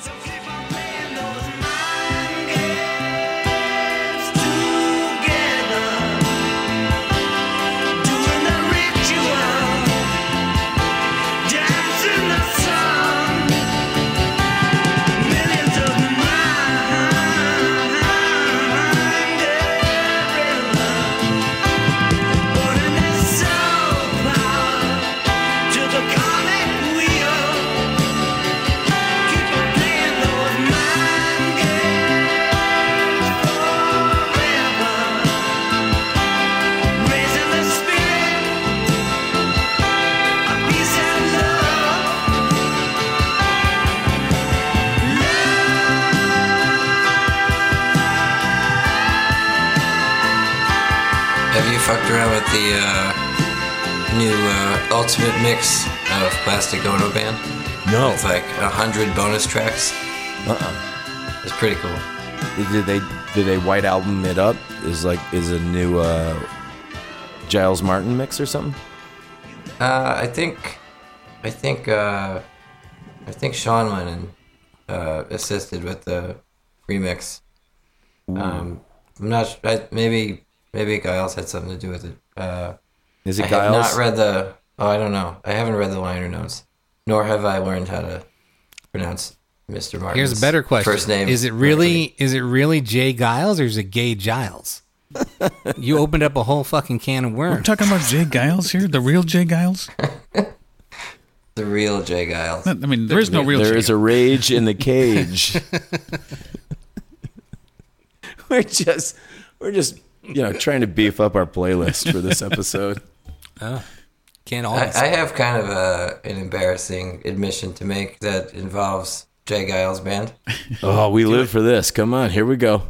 So ultimate mix of Plastic Ono Band? No. It's like a hundred bonus tracks. Uh-uh. It's pretty cool. Did they did they white album it up? Is like is a new uh, Giles Martin mix or something? Uh, I think, I think, uh, I think Sean Lennon uh, assisted with the remix. Um, I'm not. su- I, maybe maybe Giles had something to do with it. Uh, Is I it have not read the. Oh, I don't know. I haven't read the liner notes, nor have I learned how to pronounce Mr. Martin. Here's a better question. First name. Is it really is it really Jay Giles or is it Gay Giles? you opened up a whole fucking can of We're worms. talking about Jay Giles here, the real Jay Giles. the real Jay Giles? I mean, there is no real. There Jay is a rage in the cage. we're just we're just you know trying to beef up our playlist for this episode. Ah. Can't I. I have kind of a, an embarrassing admission to make that involves J. Geils band. Oh, we live for this. Come on, here we go.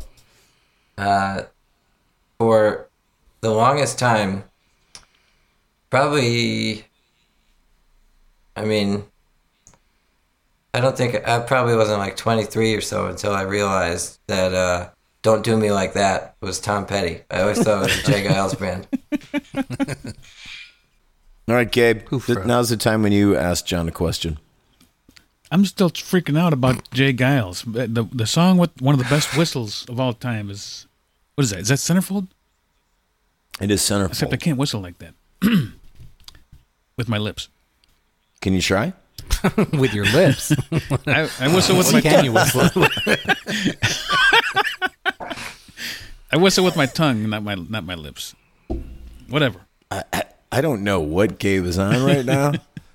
Uh, for the longest time, probably, I mean, I don't think I probably wasn't like 23 or so until I realized that uh, "Don't Do Me Like That" was Tom Petty. I always thought it was a J. Geils band. All right, Gabe. Poof, th- now's the time when you ask John a question. I'm still freaking out about J. Geils. Uh, the the song with one of the best whistles of all time is what is that? Is that Centerfold? It is centerfold. Except I can't whistle like that with my lips. Can you try? with your lips. I, I whistle with my Can you whistle? I whistle with my tongue, not my not my lips. Whatever. I don't know what Gabe is on right now.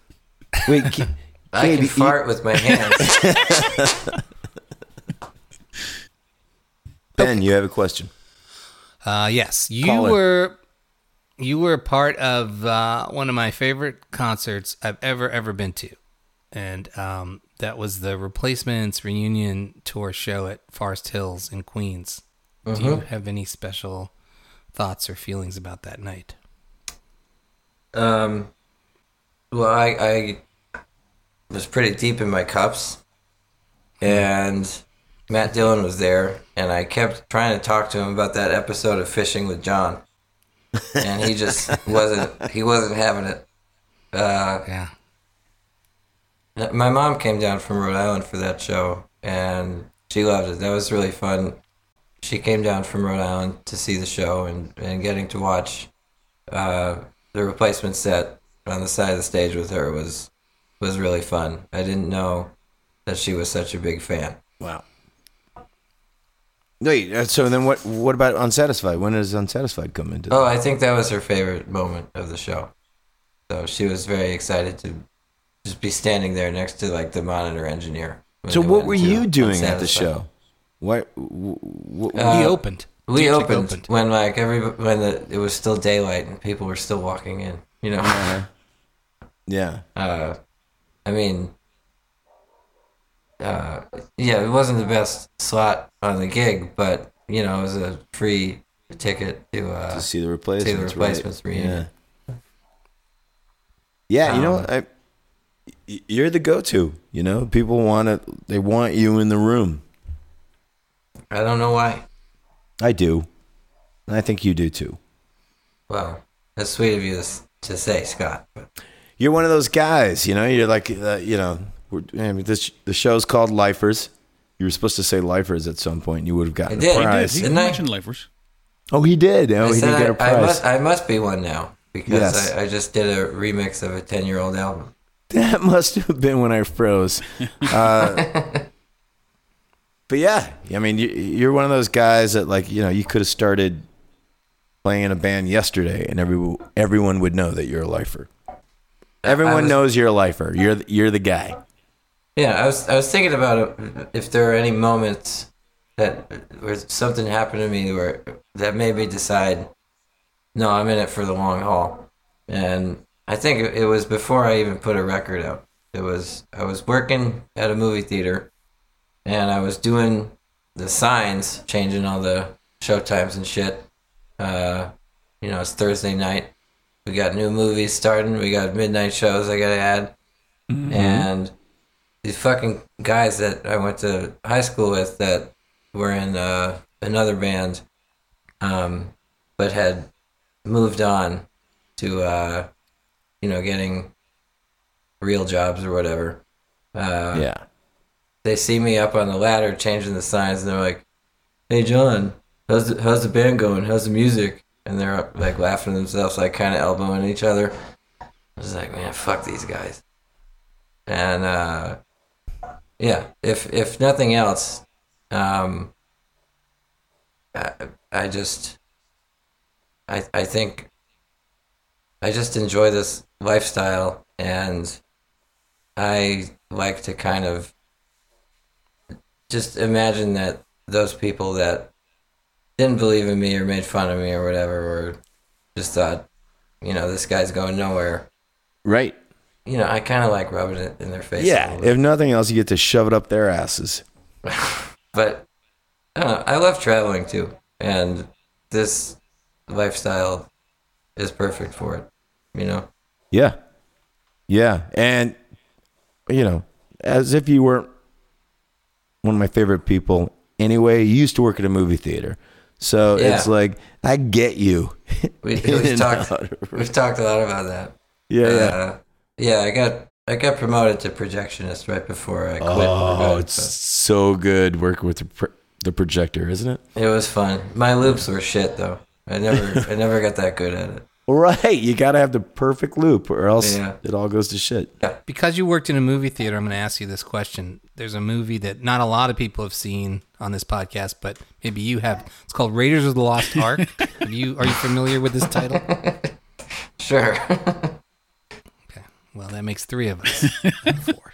Wait, Ga- I Gabe, can you- fart with my hands. Ben, you have a question. Uh, yes, you Call it. were you were part of uh, one of my favorite concerts I've ever ever been to, and um, that was the Replacements reunion tour show at Forest Hills in Queens. Do you have any special thoughts or feelings about that night? Um, well, I, I was pretty deep in my cups, and Matt Dillon was there, and I kept trying to talk to him about that episode of Fishing with John, and he just wasn't he wasn't having it. Uh, Yeah, my mom came down from Rhode Island for that show, and she loved it. That was really fun. She came down from Rhode Island to see the show, and, and getting to watch uh, the replacement set on the side of the stage with her was was really fun. I didn't know that she was such a big fan. Wow. Wait, uh, so then what? What about Unsatisfied? When does Unsatisfied come into? Oh, I think that was her favorite moment of the show. So she was very excited to just be standing there next to like the monitor engineer. so what were you doing at the show? What? w- w- we Uh, opened. We Deer Tick opened, when like every when the it was still daylight and people were still walking in. You know, yeah. uh, I mean, uh, yeah, it wasn't the best slot on the gig, but you know, it was a free ticket to uh, To see the replacements. right. replacements reunion. Yeah. Yeah, you know, I you're the go-to. You know, people want to. They want you in the room. I don't know why. I do. And I think you do too. Well, that's sweet of you to, say, Scott. You're one of those guys. You know, you're like, uh, you know, we're, I mean, this the show's called Lifers. You were supposed to say Lifers at some point. You would have gotten I did. a prize. He Didn't I? mentioned lifers. Oh, he did. Oh, I he didn't get a I, I prize. must, I must be one now because Yes. I, I just did a remix of a 10 year old album. That must have been when I froze. Uh, but yeah, I mean, you, you're one of those guys that, like, you know, you could have started playing in a band yesterday, and every everyone would know that you're a lifer. Everyone was- knows you're a lifer. You're the, you're the guy. Yeah, I was I was thinking about if there are any moments that where something happened to me where that made me decide, no, I'm in it for the long haul, and I think it it was before I even put a record out. It was I was working at a movie theater, and I was doing the signs, changing all the show times and shit. Uh, you know, it's Thursday night. We got new movies starting. We got midnight shows I gotta add, and these fucking guys that I went to high school with that were in uh, another band, um, but had moved on to uh, you know getting real jobs or whatever. Uh, Yeah. They see me up on the ladder changing the signs, and they're like, "Hey, John, how's the, how's the band going? How's the music?" And they're up, like laughing to themselves, like kind of elbowing each other. I was like, "Man, fuck these guys." And uh, yeah, if if nothing else, um, I, I just, I I think, I just enjoy this lifestyle, and I like to kind of just imagine that those people that didn't believe in me or made fun of me or whatever, or just thought, you know, this guy's going nowhere. Right. You know, I kind of like rubbing it in their face. Yeah. If nothing else, you get to shove it up their asses. but I don't know. I love traveling too, and this lifestyle is perfect for it. You know. Yeah. Yeah. And, you know, as if you weren't one of my favorite people anyway, you used to work at a movie theater. So Yeah. it's like, I get you. We, we've talked. We've talked a lot about that. Yeah. yeah. Uh, yeah, I got I got promoted to projectionist right before I quit. Oh, it's so good working with the, pro- the projector, isn't it? it was fun. My loops were shit though. I never I never got that good at it. Right. You got to have the perfect loop or else Yeah. it all goes to shit. Because you worked in a movie theater, I'm going to ask you this question. There's a movie that not a lot of people have seen on this podcast, but maybe you have. It's called Raiders of the Lost Ark. have you are you familiar with this title? Sure. Okay. Well, that makes three of us. Four.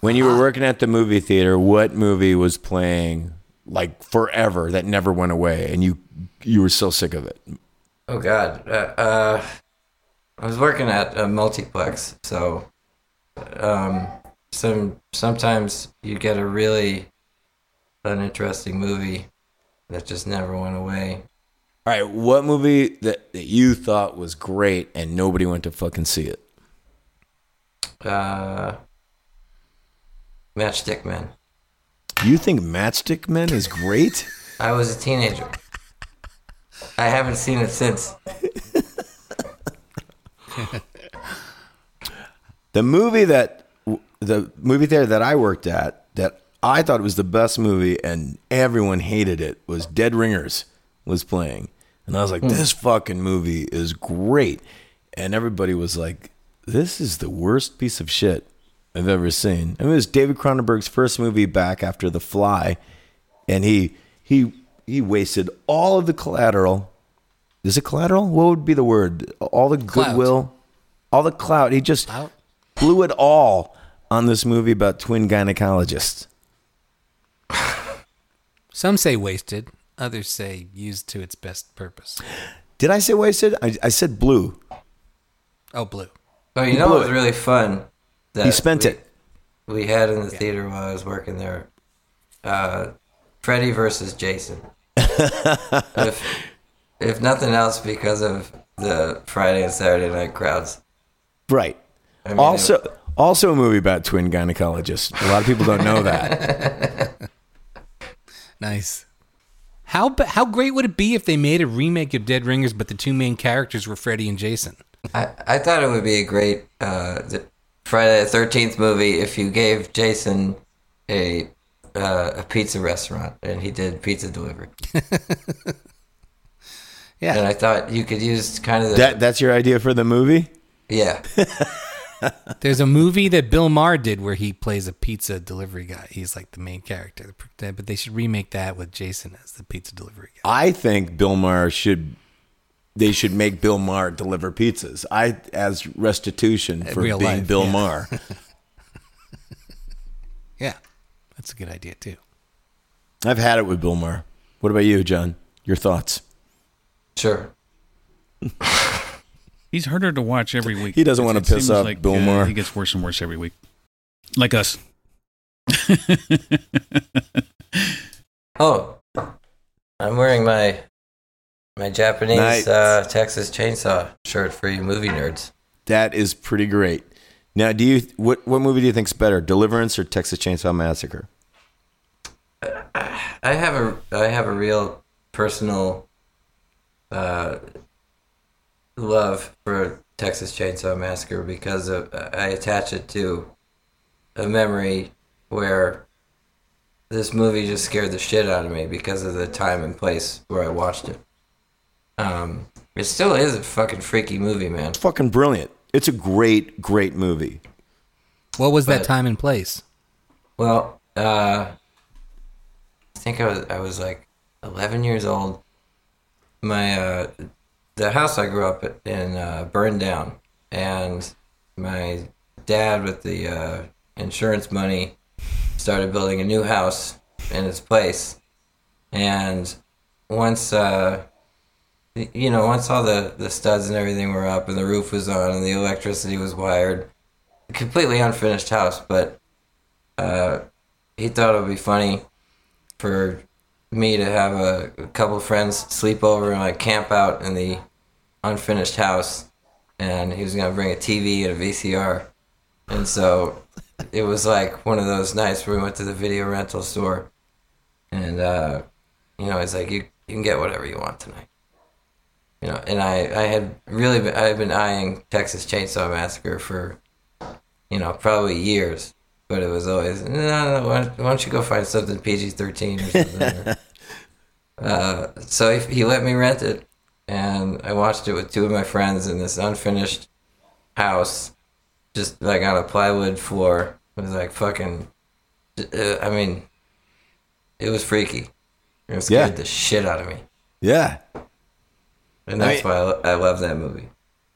When you were working at the movie theater, what movie was playing like forever that never went away and you you were so sick of it? Oh God. Uh, uh, I was working at a multiplex, so um, some sometimes you get a really uninteresting movie that just never went away. All right, what movie that, that you thought was great and nobody went to fucking see it? Uh, Matchstick Man. You think Matchstick Men is great? I was a teenager. I haven't seen it since. The movie that the movie theater that I worked at that I thought was the best movie and everyone hated it was Dead Ringers was playing. And I was like, hmm. this fucking movie is great. And everybody was like, this is the worst piece of shit I've ever seen. And it was David Cronenberg's first movie back after The Fly. And he he he wasted all of the collateral. Is it collateral? What would be the word? All the Clout. goodwill, all the clout. He just Clout? blew it all on this movie about twin gynecologists. Some say wasted. Others say used to its best purpose. Did I say wasted? I, I said blue. Oh, blue. Oh, you He know blew what was it. really fun? That He spent we, it. We had in the theater while I was working there. Uh, Freddy versus Jason. If, if nothing else, because of the Friday and Saturday night crowds. Right. I mean, also, also a movie about twin gynecologists. A lot of people don't know that. Nice. How how great would it be if they made a remake of Dead Ringers, but the two main characters were Freddy and Jason? I, I thought it would be a great uh, th- Friday the Thirteenth movie if you gave Jason a uh, a pizza restaurant and he did pizza delivery. Yeah. And I thought you could use kind of the That that's your idea for the movie? yeah. There's a movie that Bill Maher did where he plays a pizza delivery guy. He's like the main character. But they should remake that with Jason as the pizza delivery guy. I think Bill Maher should they should make Bill Maher deliver pizzas. I as restitution for being life, Bill yeah. Maher. Yeah. That's a good idea too. I've had it with Bill Maher. What about you, John? Your thoughts? Sure. He's harder to watch every week. He doesn't wanna it piss off like, Bill uh, Maher. He gets worse and worse every week, like us. Oh, I'm wearing my my Japanese Nice. uh, Texas Chainsaw shirt for you movie nerds. That is pretty great. Now, do you what what movie do you think's better, Deliverance or Texas Chainsaw Massacre? I have a I have a real personal uh, love for Texas Chainsaw Massacre because of, I attach it to a memory where this movie just scared the shit out of me because of the time and place where I watched it. Um, it still is a fucking freaky movie, man. Fucking brilliant. It's a great, great movie. What was that time and place? Well, uh, I think I was I was like 11 years old. My uh, the house I grew up in uh, burned down, and my dad, with the uh, insurance money, started building a new house in its place. And once, uh, y- you know, once all the the studs and everything were up, and the roof was on, and the electricity was wired, completely unfinished house, but uh, he thought it would be funny for me to have a, a couple friends sleep over and like camp out in the unfinished house, and he was gonna bring a TV and a VCR, and so it was like one of those nights where we went to the video rental store, and uh, you know, it's like you you can get whatever you want tonight. You know, and I, I had really been, I had been eyeing Texas Chainsaw Massacre for, you know, probably years, but it was always no, no. Why, why don't you go find something PG thirteen or something? uh, so he, he let me rent it, and I watched it with two of my friends in this unfinished house, just like on a plywood floor. It was like fucking. Uh, I mean, it was freaky. It scared Yeah. the shit out of me, Yeah. And I that's mean- why I, lo- I love that movie.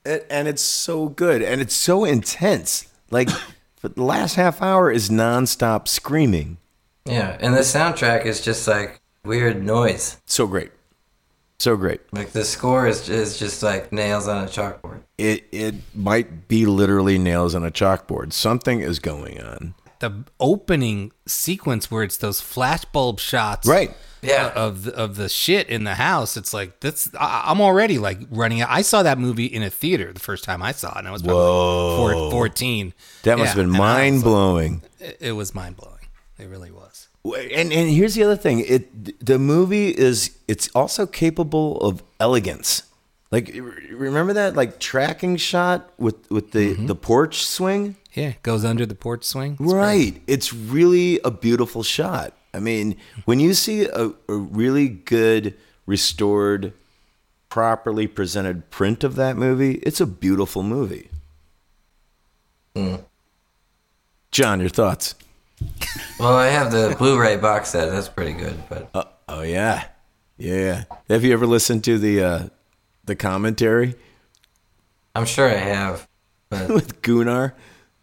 It, and it's so good and it's so intense. Like the last half hour is nonstop screaming. Yeah, and the soundtrack is just like weird noise. So great. So great. Like the score is is just like nails on a chalkboard. It it might be literally nails on a chalkboard. Something is going on. The opening sequence where it's those flashbulb shots. Right. Yeah. of the, of the shit in the house. It's like that's I, I'm already like running out. I saw that movie in a theater the first time I saw it, and I was probably Whoa. four, 14. That must Yeah, have been and I was mind like- blowing. It, it was mind blowing. It really was. And and here's the other thing. It the movie is it's also capable of elegance. Like remember that like tracking shot with with the mm-hmm. the porch swing? Yeah, it goes under the porch swing. It's great. Right. It's really a beautiful shot. I mean, when you see a, a really good restored properly presented print of that movie, it's a beautiful movie. John, your thoughts? Well, I have the Blu-ray box set. That's pretty good, but Uh, oh yeah, yeah. Have you ever listened to the uh, the commentary I'm sure I have. But with Gunnar?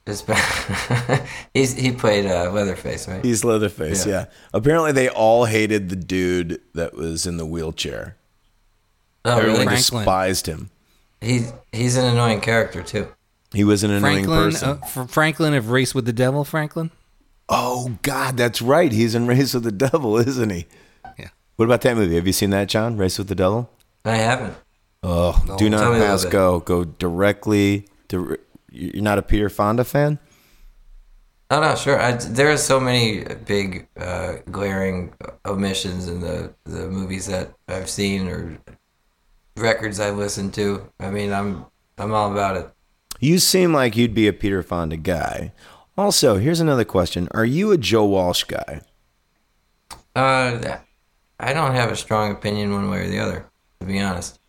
It's he's he played uh, Leatherface, right? He's Leatherface. Yeah. Yeah. Apparently, they all hated the dude that was in the wheelchair. oh, Everyone really? Franklin. despised him. He he's an annoying character too. He was an annoying Franklin, person. uh, Fr- Franklin of Race with the Devil. Franklin. Oh God, that's right. He's in Race with the Devil, isn't he? Yeah. What about that movie? Have you seen that, John? Race with the Devil? I haven't. Oh, do not me pass go. Go directly to. You're not a Peter Fonda fan? Oh no, sure. I, there are so many big uh, glaring omissions in the the movies that I've seen or records I've listened to. I mean, I'm I'm all about it. You seem like you'd be a Peter Fonda guy. Also, here's another question: Are you a Joe Walsh guy? Uh, I don't have a strong opinion one way or the other, to be honest.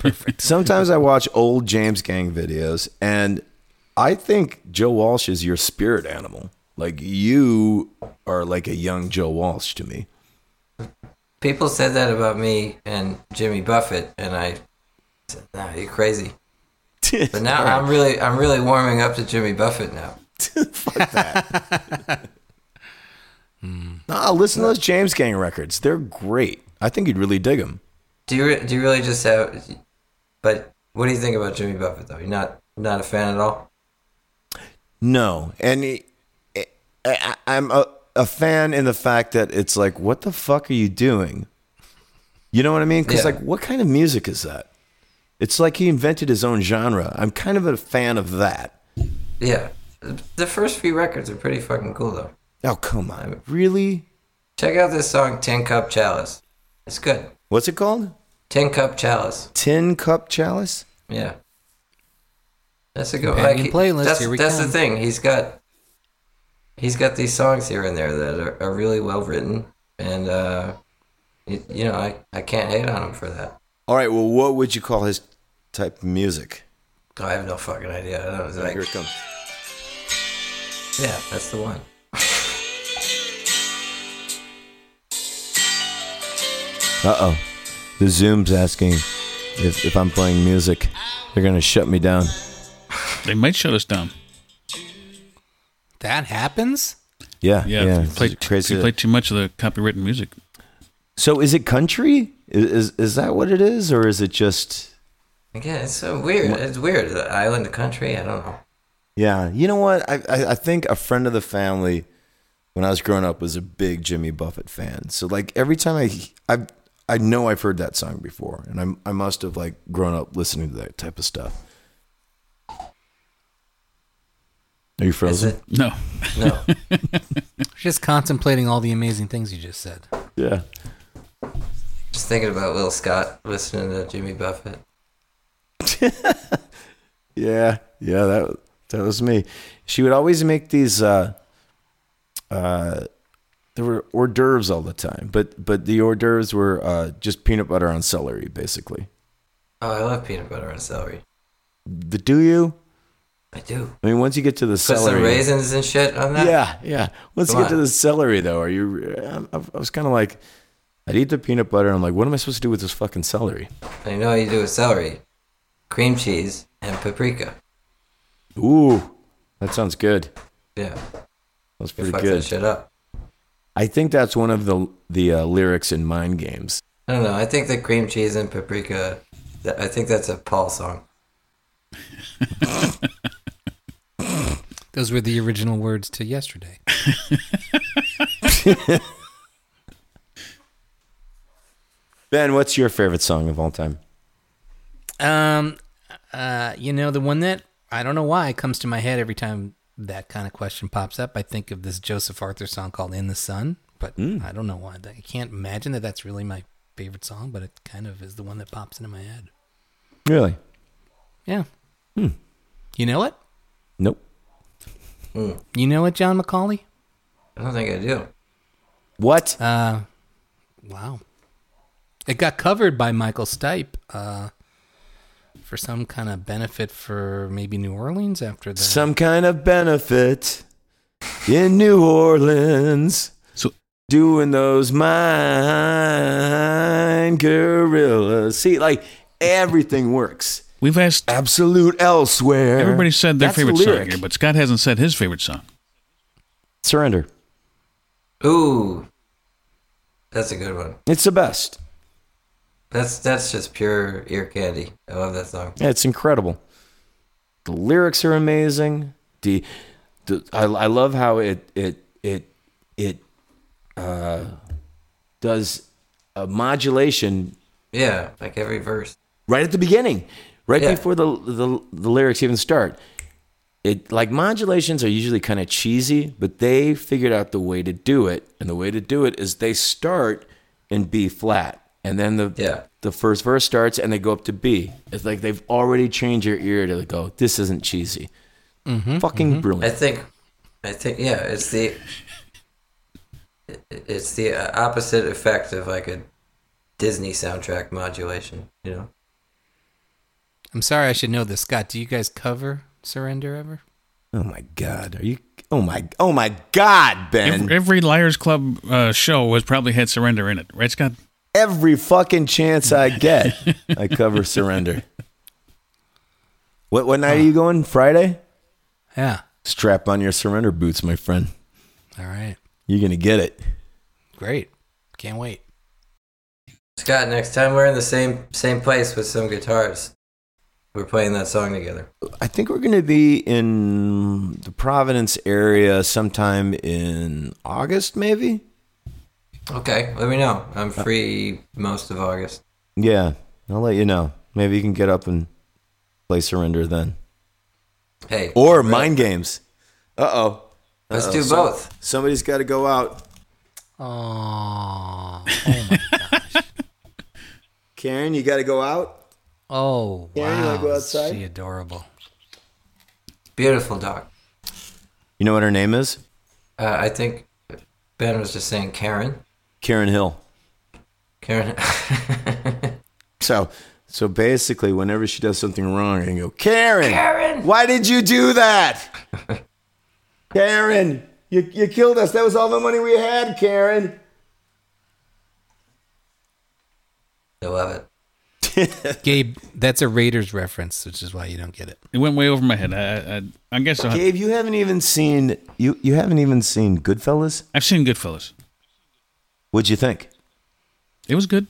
Perfect. Sometimes I watch old James Gang videos, and I think Joe Walsh is your spirit animal. Like you are like a young Joe Walsh to me. People said that about me and Jimmy Buffett, and I said, "Nah, you're crazy." But now I'm really, I'm really warming up to Jimmy Buffett now. Nah, listen to those James Gang records. They're great. I think you'd really dig them. Do you, re- do you really just have? But what do you think about Jimmy Buffett though? You're not, not a fan at all. No, and it, it, I, I'm a, a fan in the fact that it's like, what the fuck are you doing? You know what I mean? Because Yeah. like, what kind of music is that? It's like he invented his own genre. I'm kind of a fan of that. Yeah, the first few records are pretty fucking cool though. Oh come on, really? Check out this song, Tin Cup Chalice. It's good. What's it called? Tin Cup Chalice. Tin Cup Chalice. Yeah. That's a good Companion he- playlist, That's, here we that's the thing. He's got he's got these songs here and there that are, are really well written, and uh, you, you know I, I can't hate on him for that. All right. Well, what would you call his type of music? I have no fucking idea. I don't know. Like, Here it comes. yeah, that's the one. Uh oh. The Zoom's asking if, if I'm playing music. They're gonna shut me down. They might shut us down. That happens? Yeah, Yeah, yeah. if, you it's play, if crazy. you play too much of the copywritten music. so is it country? Is, is is that what it is, or is it just? Again, it's so weird. It's weird. The island country. I don't know. Yeah, you know what? I, I I think a friend of the family, when I was growing up, was a big Jimmy Buffett fan. So like every time I I I know I've heard that song before, and I I must have like grown up listening to that type of stuff. Are you frozen? No. No. Just contemplating all the amazing things you just said. Yeah. Just thinking about Will Scott listening to Jimmy Buffett. Yeah, yeah, that that was me. She would always make these. Uh, uh, there were hors d'oeuvres all the time, but but the hors d'oeuvres were uh, just peanut butter on celery, basically. Oh, I love peanut butter on celery. The, do you? I do. I mean, once you get to the Put some celery, raisins and shit on that. yeah, yeah. Once Come you get to the celery, though, are you? I, I was kind of like, I'd eat the peanut butter. and I'm like, what am I supposed to do with this fucking celery? I know how you do with celery, cream cheese, and paprika. Ooh, that sounds good. Yeah, That's you pretty fuck that good. shit up. I think that's one of the the uh, lyrics in Mind Games. I don't know. I think the cream cheese and paprika. I think that's a Paul song. Those were the original words to yesterday. Ben, what's your favorite song of all time? Um, uh, you know, the one that I don't know why comes to my head every time that kind of question pops up. I think of this Joseph Arthur song called "In the Sun," but I don't know why. I can't imagine that that's really my favorite song, but it kind of is the one that pops into my head. Really? Yeah. You know it? Nope. You know it, John McCauley? I don't think I do. What? Uh, wow. It got covered by Michael Stipe uh, for some kind of benefit for maybe New Orleans after that. Some kind of benefit in New Orleans. So Doing those mind guerrillas. See, like everything works. We've asked Absolute elsewhere. everybody said their That's the favorite song here, but Scott hasn't said his favorite song. Surrender. Ooh, that's a good one. It's the best. That's that's just pure ear candy. I love that song. Yeah, it's incredible. The lyrics are amazing. The, the I, I love how it it it it uh, does a modulation Yeah, like every verse. right at the beginning, right Yeah. before the, the the lyrics even start. It like modulations are usually kind of cheesy, but they figured out the way to do it, and the way to do it is they start in B flat, and then the Yeah. the first verse starts and they go up to B. It's like they've already changed your ear to go, this isn't cheesy. Mm-hmm, Fucking mm-hmm. I brilliant. think, I think, yeah, it's the, it's the opposite effect of like a Disney soundtrack modulation. You know, I'm sorry, I should know this. Scott, do you guys cover Surrender ever? Oh my god, are you? Oh my, oh my god, Ben! Every, every Liars Club uh, show has probably had Surrender in it, right, Scott? Every fucking chance I get, I cover Surrender. What what night are you going? Friday? Yeah. Strap on your Surrender boots, my friend. All right. You're gonna get it. Great. Can't wait. Scott. Next time we're in the same same place with some guitars, we're playing that song together. I think we're gonna be in the Providence area sometime in August, maybe. Okay, let me know. I'm free most of August. Yeah, I'll let you know. Maybe you can get up and play Surrender then, Hey, or really- mind games. Uh oh. Let's do both. Somebody's got to go out. Oh. Oh my. Gosh. Karen, you got to go out. Oh. Yeah, you wow. wanna go outside? She adorable. Beautiful dog. You know what her name is? Uh, I think Ben was just saying Karen. Karen Hill. Karen. So, so basically, whenever she does something wrong, I can go, Karen, Karen! why did you do that? Karen, you, you killed us. That was all the money we had, Karen. I love it. Gabe, that's a Raiders reference, which is why you don't get it. It went way over my head. I, I, I guess I'll, Gabe, you haven't even seen you you haven't even seen Goodfellas. I've seen Goodfellas. What'd you think? It was good.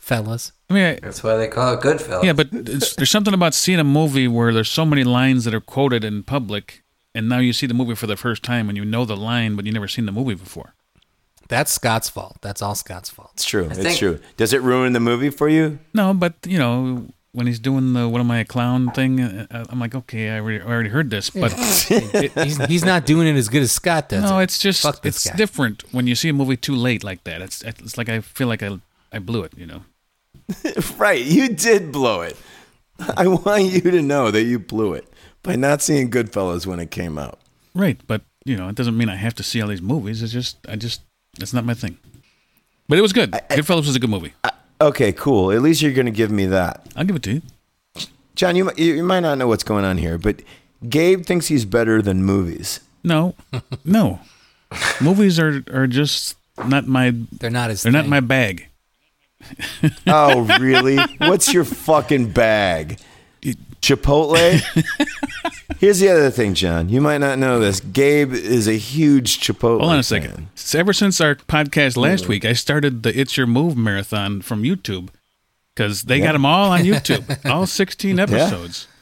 Fellas. I mean, I, That's why they call it Goodfellas. yeah, but it's, there's something about seeing a movie where there's so many lines that are quoted in public, and now you see the movie for the first time and you know the line, but you never seen the movie before. That's Scott's fault. That's all Scott's fault. It's true. it's think- true. Does it ruin the movie for you? No, but you know when he's doing the "What am I a clown?" thing, uh, I'm like, okay, I already, I already heard this, but It- he's, he's not doing it as good as Scott does. no, it. it's just Fuck this it's guy. different when you see a movie too late like that. It's it's like I feel like I I blew it, you know. right, you did blow it. I want you to know that you blew it by not seeing Goodfellas when it came out. Right, but you know, it doesn't mean I have to see all these movies. It's just I just it's not my thing. But it was good. Goodfellas was a good movie. Okay, cool. At least you're going to give me that. I'll give it to you. John, you, might- you might not know what's going on here, but Gabe thinks he's better than movies. No, no, movies are are just not my. They're not as. They're not my bag. Oh, really? What's your fucking bag? Chipotle? Here's the other thing, John. You might not know this. Gabe is a huge Chipotle. Hold on a second. S- Ever since our podcast last week, I started the "It's Your Move" marathon from YouTube because they got them all on YouTube, all 16 episodes.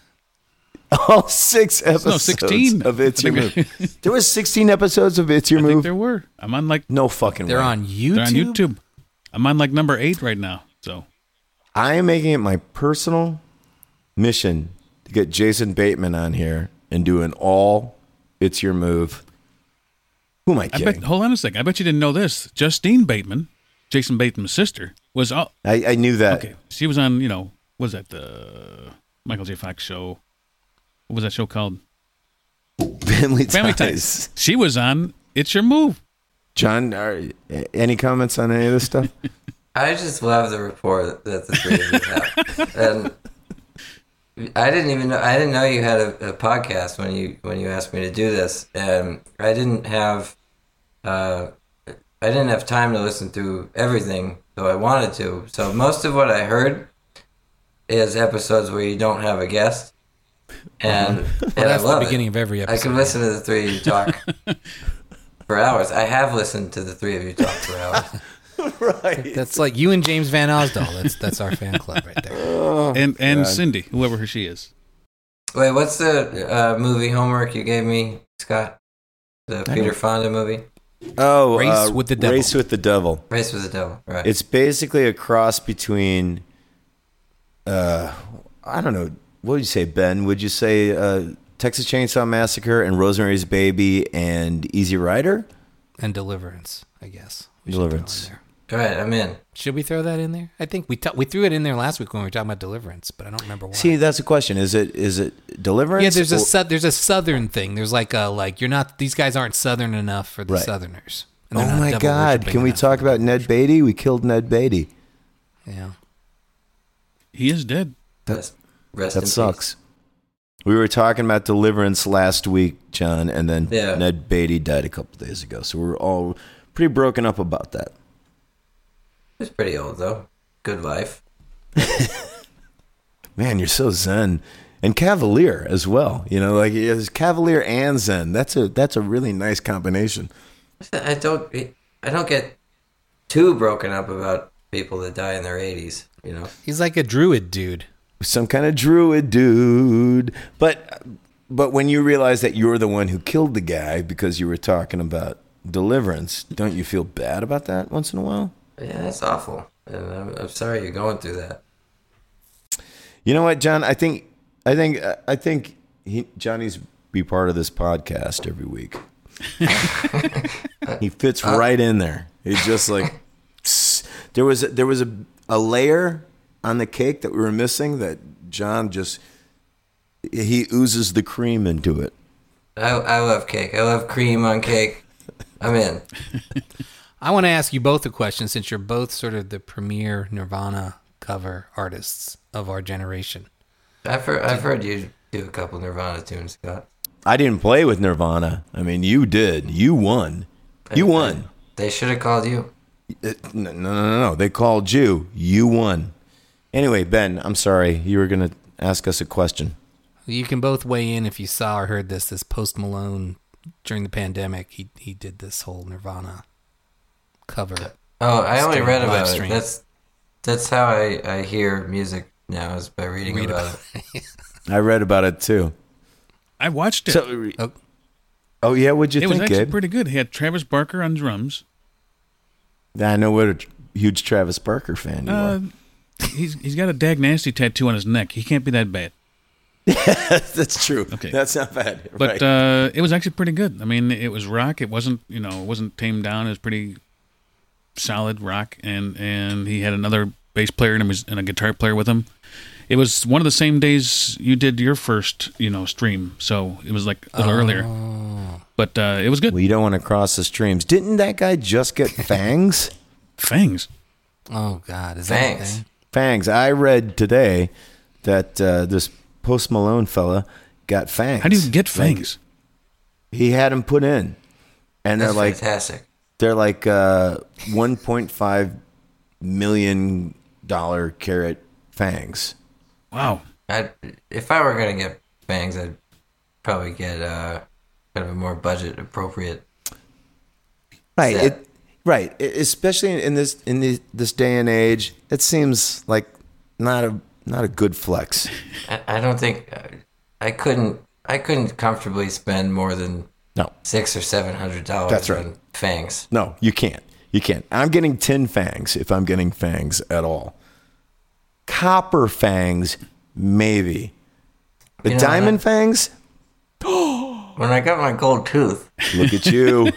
All six episodes No, 16. of It's Your Move. There was 16 episodes of It's Your I think Move. there were. I'm on like No fucking They're way. on YouTube. they're on YouTube. I'm on like number eight right now. So I am making it my personal mission to get Jason Bateman on here and do an all It's Your Move. Who am I I kidding? bet. Hold on a second. I bet you didn't know this. Justine Bateman, Jason Bateman's sister, was all I, I knew that. okay. She was on. You know, was that the Michael J. Fox show? What was that show called? Family, Family Ties. Ties. She was on. It's your move. John, are, any comments on any of this stuff? I just love the rapport that the three of you have, and I didn't even know I didn't know you had a, a podcast when you when you asked me to do this, and I didn't have uh, I didn't have time to listen to everything, though I wanted to. So most of what I heard is episodes where you don't have a guest, and, and Well, I that's the beginning it. of every episode. I can listen to the three of you talk for hours. I have listened to the three of you talk for hours. right. That's like you and James VanOsdol. That's that's our fan club right there. Oh, and and Cindy, whoever she is. Wait, what's the uh, movie homework you gave me, Scott? The Peter Fonda movie, Oh, Race uh, with the Devil. Race with the Devil. Race with the Devil. Right. It's basically a cross between, uh, I don't know, what would you say, Ben? Would you say uh, Texas Chainsaw Massacre and Rosemary's Baby and Easy Rider? And Deliverance, I guess. We should throw in Deliverance. There. All right, I'm in. Should we throw that in there? I think we t- we threw it in there last week when we were talking about Deliverance, but I don't remember why. See, that's the question. Is it is it deliverance? yeah, there's a or- sou- there's a southern thing. There's like a like you're not these guys aren't southern enough for the Right. southerners. And Oh my God! Can we talk about Ned Beatty? We killed Ned Beatty. Yeah. He is dead. Rest, rest That in peace. sucks. We were talking about deliverance last week, John, and then Yeah. Ned Beatty died a couple days ago. So we're all pretty broken up about that. He's pretty old though. Good life. Man, you're so zen and cavalier as well. You know, like it's cavalier and zen. That's a that's a really nice combination. I don't. I don't get too broken up about people that die in their 80s. You know. He's like a druid dude. Some kind of druid dude. But but when you realize that you're the one who killed the guy because you were talking about deliverance, don't you feel bad about that once in a while? Yeah, that's awful. And I'm, I'm sorry you're going through that. You know what, John? I think I think I think he, Johnny's be part of this podcast every week. he fits uh, right in there. He's just like there was a, there was a, a layer on the cake that we were missing that John just he oozes the cream into it. I, I love cake. I love cream on cake. I'm in. I want to ask you both a question since you're both sort of the premier Nirvana cover artists of our generation. I've heard, I've heard you do a couple Nirvana tunes, Scott. I didn't play with Nirvana. I mean, you did. You won. You won. They should have called you. Uh, it- no, no, no, no. They called you. You won. Anyway, Ben, I'm sorry. You were going to ask us a question. You can both weigh in if you saw or heard this. This Post Malone during the pandemic, he he did this whole Nirvana cover. Oh, I only read live about stream. it. That's that's how I, I hear music now is by reading Read about it. I read about it too. I watched it. So, Oh, oh yeah, what'd you think? it was actually Gabe? pretty good. He had Travis Barker on drums. I know what a huge Travis Barker fan you Uh, he's he's got a Dag Nasty tattoo on his neck. He can't be that bad. are. That's true. Okay. That's not bad. But right. uh, it was actually pretty good. I mean, it was rock. It wasn't you know it wasn't tamed down. It was pretty solid rock, and and he had another bass player and, was, and a guitar player with him. It was one of the same days you did your first you know stream, so it was like a little earlier. But uh, it was good. well, you don't want to cross the streams. Didn't that guy just get fangs? Fangs. oh God, is that a fangs. I read today that uh, this Post Malone fella got fangs. How do you get Like, fangs? he had them put in, and That's they're like fantastic. They're like uh, 1.5 million dollar carat fangs. wow. I'd, if I were gonna get bangs, I'd probably get uh, kind of a more budget appropriate. Right. Yeah. It, right. E- Especially in this in this, this day and age, it seems like not a not a good flex. I, I don't think I couldn't. I couldn't comfortably spend more than No. six or seven hundred dollars That's right. fangs. No, you can't. You can't. I'm getting tin fangs if I'm getting fangs at all. Copper fangs, maybe. But You know, diamond fangs? When I got my gold tooth, Look at you.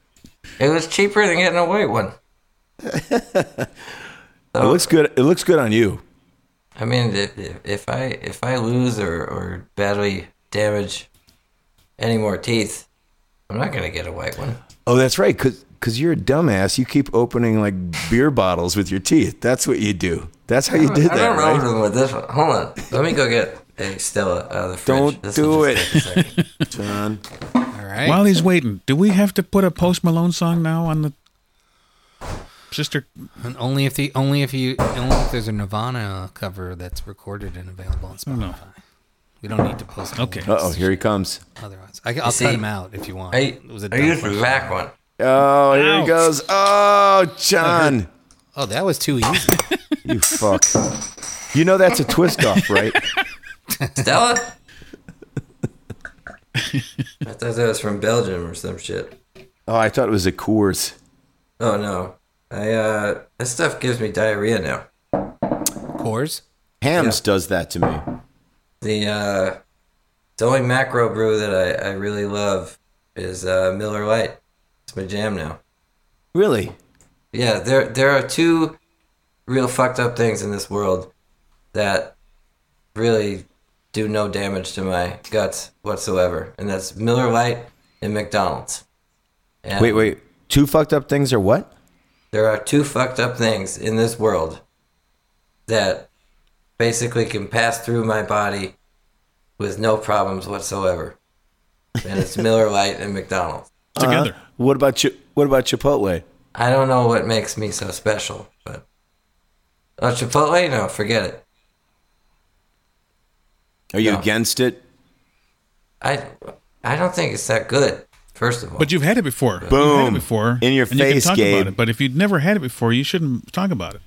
it was cheaper than getting a white one. it looks good. It looks good on you. I mean, if- if I if I lose or, or badly damage any more teeth, I'm not gonna get a white one. Oh, that's right. Cause, Cause you're a dumbass. You keep opening like beer bottles with your teeth. That's what you do. That's how you did I that, don't right? them with this one. Hold on, let me go get a Stella out of the fridge. Don't This do it. just take a second. John. All right. While he's waiting, do we have to put a Post Malone song now on the sister? And only if the only if you only if there's a Nirvana cover that's recorded and available on Spotify. No. We don't need to post. Okay. Uh oh, here he comes. Otherwise, I, will see, cut him out if you want. I, it was a I used the back one. Oh, here Ouch. he goes. Oh, John. Oh, that was too easy. You fuck. You know that's a twist off, right? Stella? I thought that was from Belgium or some shit. Oh, I thought it was a Coors. Oh no. I uh this stuff gives me diarrhea now. Coors. Hamm's does that to me. The uh the only macro brew that I, I really love is uh Miller Lite. It's my jam now. Really? yeah, there there are two real fucked up things in this world that really do no damage to my guts whatsoever, and that's Miller Lite and McDonald's. And Wait, wait. Two fucked up things are what? There are two fucked up things in this world that basically can pass through my body with no problems whatsoever, and it's Miller Lite and McDonald's. Together. Uh-huh. What about Chi- what about Chipotle? I don't know what makes me so special, but oh, Chipotle, no, forget it. Are you No. against it? I I don't think it's that good. First of all, But you've had it before. You've had Boom. it before. In your and you can face, talk Gabe. About it. But if you'd never had it before, you shouldn't talk about it.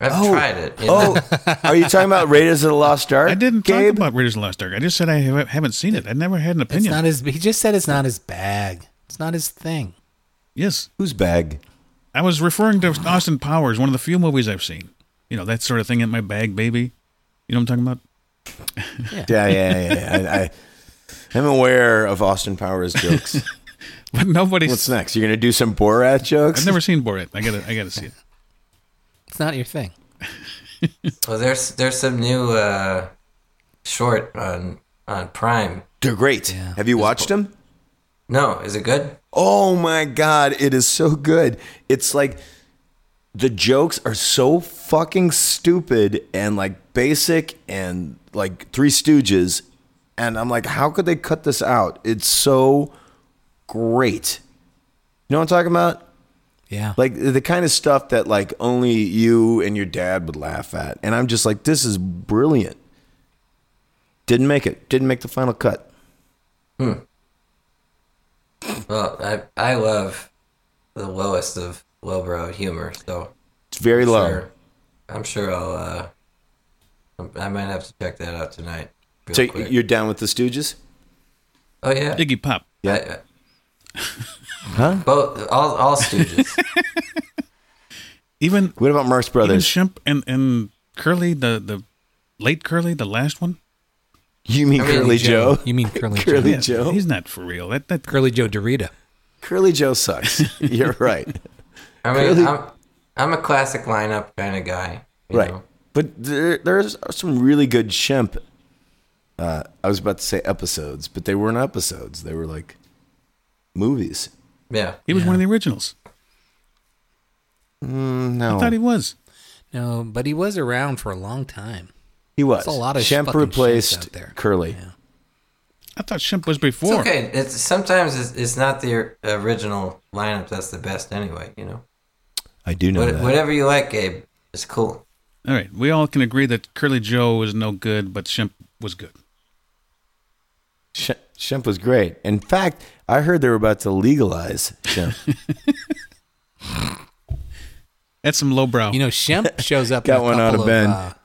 I've Oh. tried it. you oh. know? Oh, are you talking about Raiders of the Lost Ark? I didn't Gabe? talk about Raiders of the Lost Ark. I just said I haven't seen it. I never had an It's opinion. not his. He just said it's not his bag. It's not his thing. yes. whose bag. I was referring to Austin Powers, one of the few movies I've seen. You know, that sort of thing in my bag, baby. You know what I'm talking about? Yeah, yeah, yeah. yeah. I, I, I'm aware of Austin Powers jokes. But nobody's. What's next? You're gonna do some Borat jokes? I've never seen Borat. I gotta, I gotta see it. It's not your thing. well, there's there's some new uh, short on on Prime. They're great. Yeah. Have you watched them? No, is it good? Oh my god, it is so good. It's like the jokes are so fucking stupid and like basic and like Three Stooges, and I'm like, how could they cut this out? It's so great. You know what I'm talking about? Yeah. Like the kind of stuff that like only you and your dad would laugh at. And I'm just like, this is brilliant. Didn't make it. Didn't make the final cut. Hmm. Well, I I love the lowest of lowbrow humor, so It's very low. sure, I'm sure I'll. Uh, I might have to check that out tonight. So quick. you're down with the Stooges? oh yeah, Iggy Pop. yeah. Huh? Both all all Stooges. Even What about Marx even Brothers? Shemp and and Curly, the the late Curly, the last one. You mean I mean, Curly Joe? You mean Curly, Curly Joe? Joe? He's not for real. That that Curly Joe DeRita. Curly Joe sucks. You're right. I mean, Curly- I'm I'm a classic lineup kind of guy. you right. know? But there, there's some really good Shemp. Uh, I was about to say episodes, but they weren't episodes. They were like movies. Yeah. he was Yeah. one of the originals. Mm, no, I thought he was. No, but he was around for a long time. he was. There's a lot of Shemp replaced out there. Curly. Yeah. I thought Shemp was It's before. okay. It's sometimes it's, it's not the original lineup that's the best anyway. You know, I do know what, that. whatever you like, Gabe, is cool. All right, we all can agree that Curly Joe was no good, but Shemp was good. Sh- Shemp was great. In fact, I heard they were about to legalize Shemp. That's some lowbrow. You know, Shemp shows up. Got in a one out of couple Ben. uh,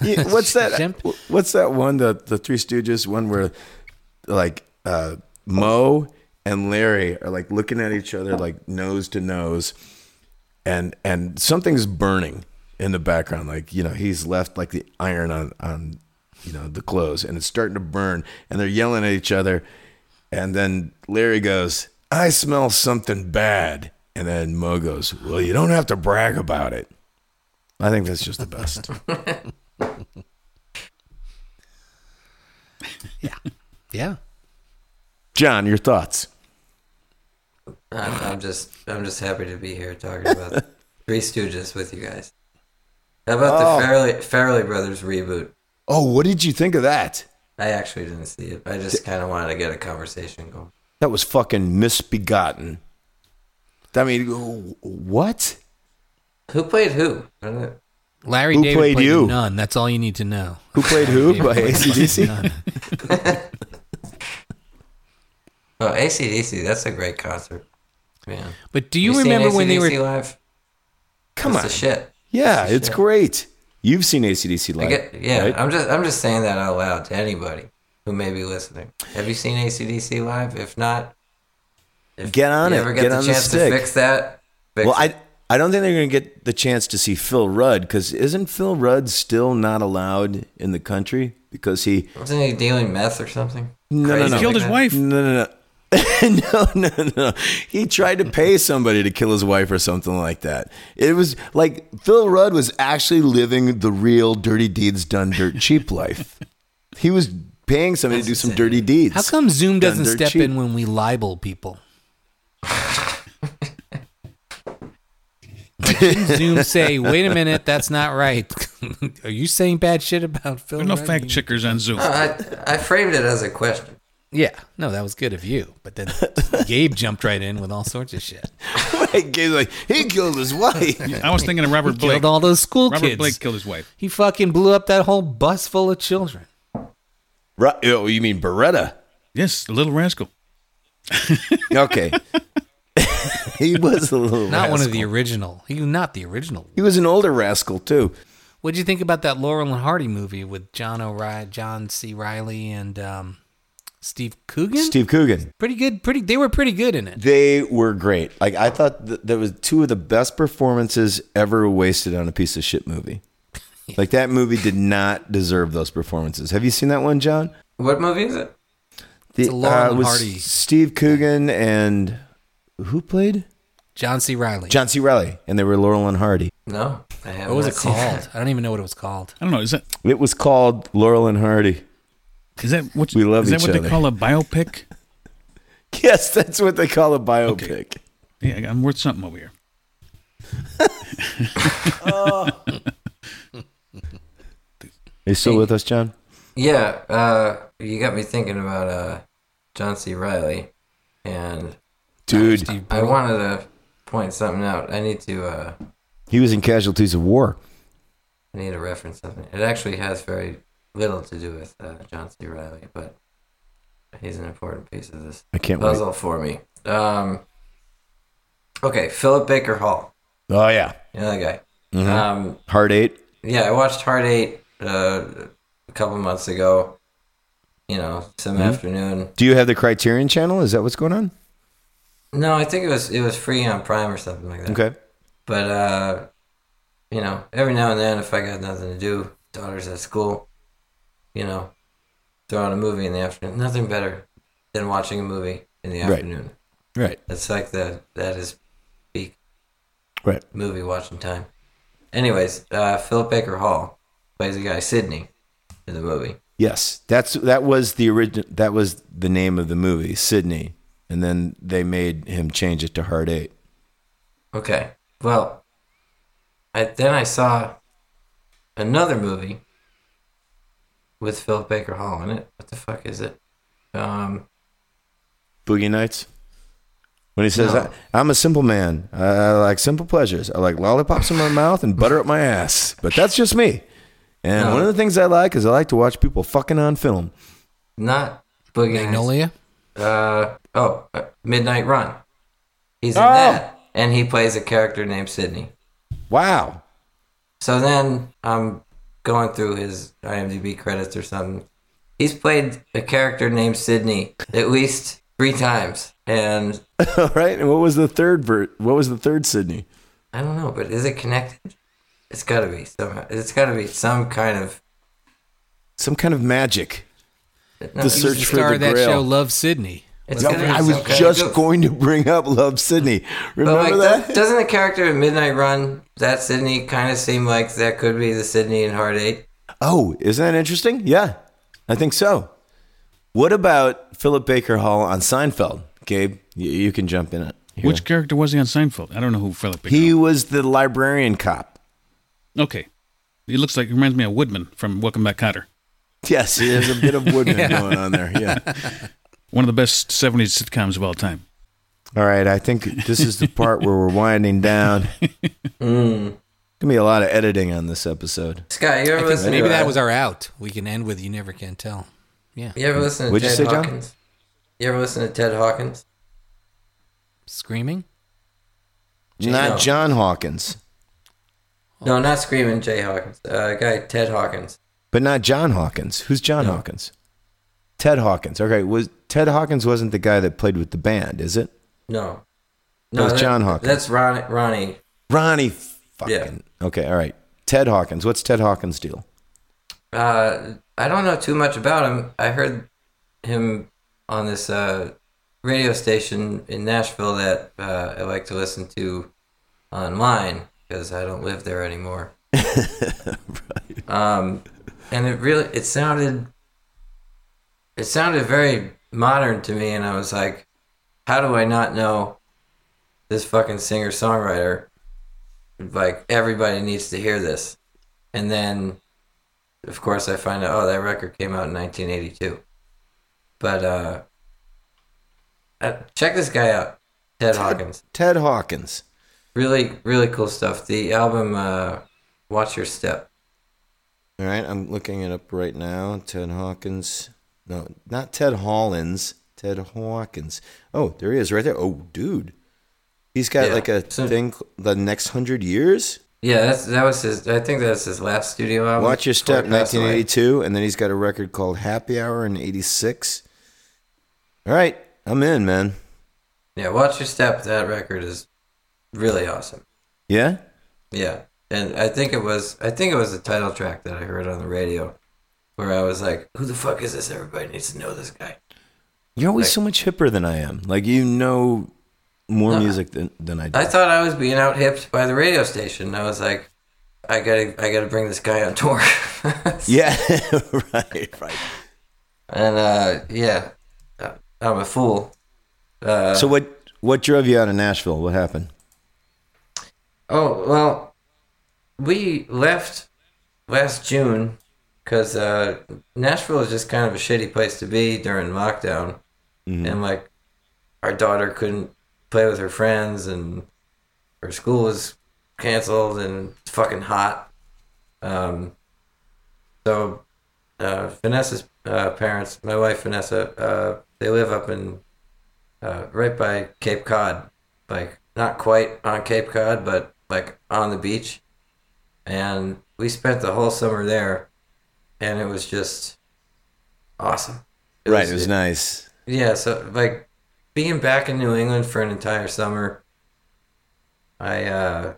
Yeah, what's that? Shemp? What's that one? The the Three Stooges one where like uh, Moe and Larry are like looking at each other like nose to nose, and and something's burning in the background. Like you know he's left like the iron on on you know the clothes, and it's starting to burn, and they're yelling at each other, and then Larry goes, "I smell something bad," and then Moe goes, "Well, you don't have to brag about it." I think that's just the best. yeah. Yeah. John, your thoughts? I'm, I'm just I'm just happy to be here talking about Three Stooges with you guys. How about Oh. the Farrelly Farrelly Brothers reboot? Oh, what did you think of that? I actually didn't see it. I just kind of wanted to get a conversation going. That was fucking misbegotten. I mean, what? Who played who? I don't know. Larry Who David played played you? None. That's all you need to know. Who played who by ACDC? Oh, ACDC. That's a great concert. Man. But do you, seen remember when they were? Live? Come That's on. the shit. Yeah, That's the it's shit. great. You've seen ACDC I live. get, yeah, right? I'm just I'm just saying that out loud to anybody who may be listening. Have you seen ACDC live? If not, if Get on you it. ever get, Get the on the stick. to fix that, fix Well, it. I I don't think they're going to get the chance to see Phil Rudd because isn't Phil Rudd still not allowed in the country because he wasn't he dealing meth or something? No, no, Crazy no. Killed like his that? wife. no no no no, no, no. He tried to pay somebody to kill his wife or something like that. It was like Phil Rudd was actually living the real dirty deeds done dirt cheap life. He was paying somebody to do some dirty deeds. How come Zoom Done doesn't step cheap. in when we libel people? Zoom say, "Wait a minute, that's not right." Are you saying bad shit about Phil? There are no Rudd? fact checkers on Zoom. I, I framed it as a question. Yeah, no, that was good of you. But then Gabe jumped right in with all sorts of shit. Gabe's like, he killed his wife. I was thinking of Robert Blake. Killed all those school kids. Robert kids. Blake killed his wife. He fucking blew up that whole bus full of children. right, oh, you mean Baretta? Yes, the little rascal. Okay. he was a little Not one of the original. He was not the original. He was an older rascal too. What'd you think about that Laurel and Hardy movie with John O'Reilly, John C. Reilly, and um, Steve Coogan? Steve Coogan. Pretty good. Pretty. They were pretty good in it. They were great. Like I thought that that was two of the best performances ever wasted on a piece of shit movie. Like that movie did not deserve those performances. Have you seen that one, John? What movie is it? The, It's a Laurel it and uh, was Hardy. Steve Coogan and who played John C. Reilly. John C. Reilly, and they were Laurel and Hardy. No, I haven't. what was it called? that. I don't even know what it was called. I don't know. Is that It was called Laurel and Hardy. Is that what We love is that each what they call a biopic? Yes, that's what they call a biopic. Okay. Yeah, I'm worth something over here. Are you still with us, John? Yeah, uh, you got me thinking about uh, John C. Reilly, and Dude, Steve I wanted to point something out. I need to. Uh, he was in Casualties of War. I need to reference something. It actually has very little to do with uh, John C. Reilly, but he's an important piece of this I can't wait. puzzle for me. Um, okay, Philip Baker Hall. Oh yeah, You know that guy. Mhm. Um, Hard Eight. yeah, I watched Hard Eight uh, a couple months ago. You know, some afternoon. Do you have the Criterion Channel? Is that what's going on? No, I think it was it was free on Prime or something like that. Okay. But uh, you know, every now and then, if I got nothing to do, daughter's at school, you know, throw on a movie in the afternoon. Nothing better than watching a movie in the afternoon. Right. That's like the that is peak Right. movie watching time. Anyways, uh, Philip Baker Hall plays a guy Sydney in the movie. Yes, that's that was the original. That was the name of the movie, Sydney, and then they made him change it to Hard Eight. Okay. Well, I, then I saw another movie with Philip Baker Hall in it. What the fuck is it? Um, Boogie Nights. When he says, No. I, "I'm a simple man. I, I like simple pleasures. I like lollipops in my mouth and butter up my ass." But that's just me. And No. one of the things I like is I like to watch people fucking on film. not Boogie Nights. Magnolia. Uh, oh, uh, Midnight Run. He's in Oh. that, and he plays a character named Sydney. Wow. So then I'm going through his IMDb credits or something. He's played a character named Sydney at least three times, and All right. And what was the third ver- What was the third Sydney? I don't know, but is it connected? It's got to be somehow. It's got to be some kind of. Some kind of magic. No, The search The for the of that Grail. show, Love Sydney. It's No, gotta I was kind of just goof. going to bring up Love Sydney. Remember like, that? that? doesn't the character in Midnight Run, that Sydney, kind of seem like that could be the Sydney in Hard Eight? Oh, isn't that interesting? Yeah, I think so. What about Philip Baker Hall on Seinfeld? Gabe, you, you can jump in it. here. Which character was he on Seinfeld? I don't know who Philip. Baker- he was the librarian cop. Okay, he looks like he reminds me of Woodman from Welcome Back, Kotter. Yes, there's a bit of Woodman going on there. Yeah. One of the best '70s sitcoms of all time. All right, I think this is the part where we're winding down. Mm. Gonna be a lot of editing on this episode. Scott, you ever listen maybe to that was our out. We can end with "You Never Can Tell." Yeah, You ever listen to What'd you Ted say, John? Hawkins? You ever listen to Ted Hawkins? screaming. Not no. John Hawkins, No, not Screaming Jay Hawkins. Uh, guy Ted Hawkins. but not John Hawkins. Who's John No. Hawkins? Ted Hawkins. Okay, was Ted Hawkins wasn't the guy that played with the band, is it? No. no. That was John Hawkins. That's Ronnie. Ronnie. Ronnie fucking. Yeah. Okay, all right. Ted Hawkins. What's Ted Hawkins' deal? Uh, I don't know too much about him. I heard him on this uh, radio station in Nashville that uh, I like to listen to online because I don't live there anymore. Um, and it really it sounded it sounded very modern to me, and I was like, how do I not know this fucking singer songwriter? Like everybody needs to hear this, and then of course I find out oh that record came out in 1982. But uh, uh check this guy out, Ted Hawkins. Ted Hawkins. Really, really cool stuff. The album uh, Watch Your Step. All right, I'm looking it up right now. Ted Hawkins. No, not Ted Hollins. Ted Hawkins. Oh, there he is, right there. Oh, dude, he's got Yeah, like a so- thing. The next hundred years. Yeah, that's that was his. I think that's his last studio album. Watch Your Step, passed away. 1982, and then he's got a record called Happy Hour in '86. All right, I'm in, man. Yeah, Watch Your Step. That record is really awesome. Yeah, Yeah, and I think it was. I think it was the title track that I heard on the radio, where I was like, "Who the fuck is this? Everybody needs to know this guy." you're always Like- so much hipper than I am. Like you know more No, music than than I do. I thought I was being out hipped by the radio station. I was like, "I gotta, I gotta bring this guy on tour." yeah, right, right. and uh, yeah, uh, I'm a fool. Uh, So what what drove you out of Nashville? What happened? Oh well, we left last June because uh, Nashville is just kind of a shitty place to be during lockdown, and like our daughter couldn't play with her friends, and her school was canceled, and it's fucking hot. Um, so uh, Vanessa's uh, parents, my wife Vanessa, uh, they live up in uh, right by Cape Cod, like not quite on Cape Cod, but like on the beach. And we spent the whole summer there, and it was just awesome. right, it was nice. Yeah, so like being back in New England for an entire summer, I uh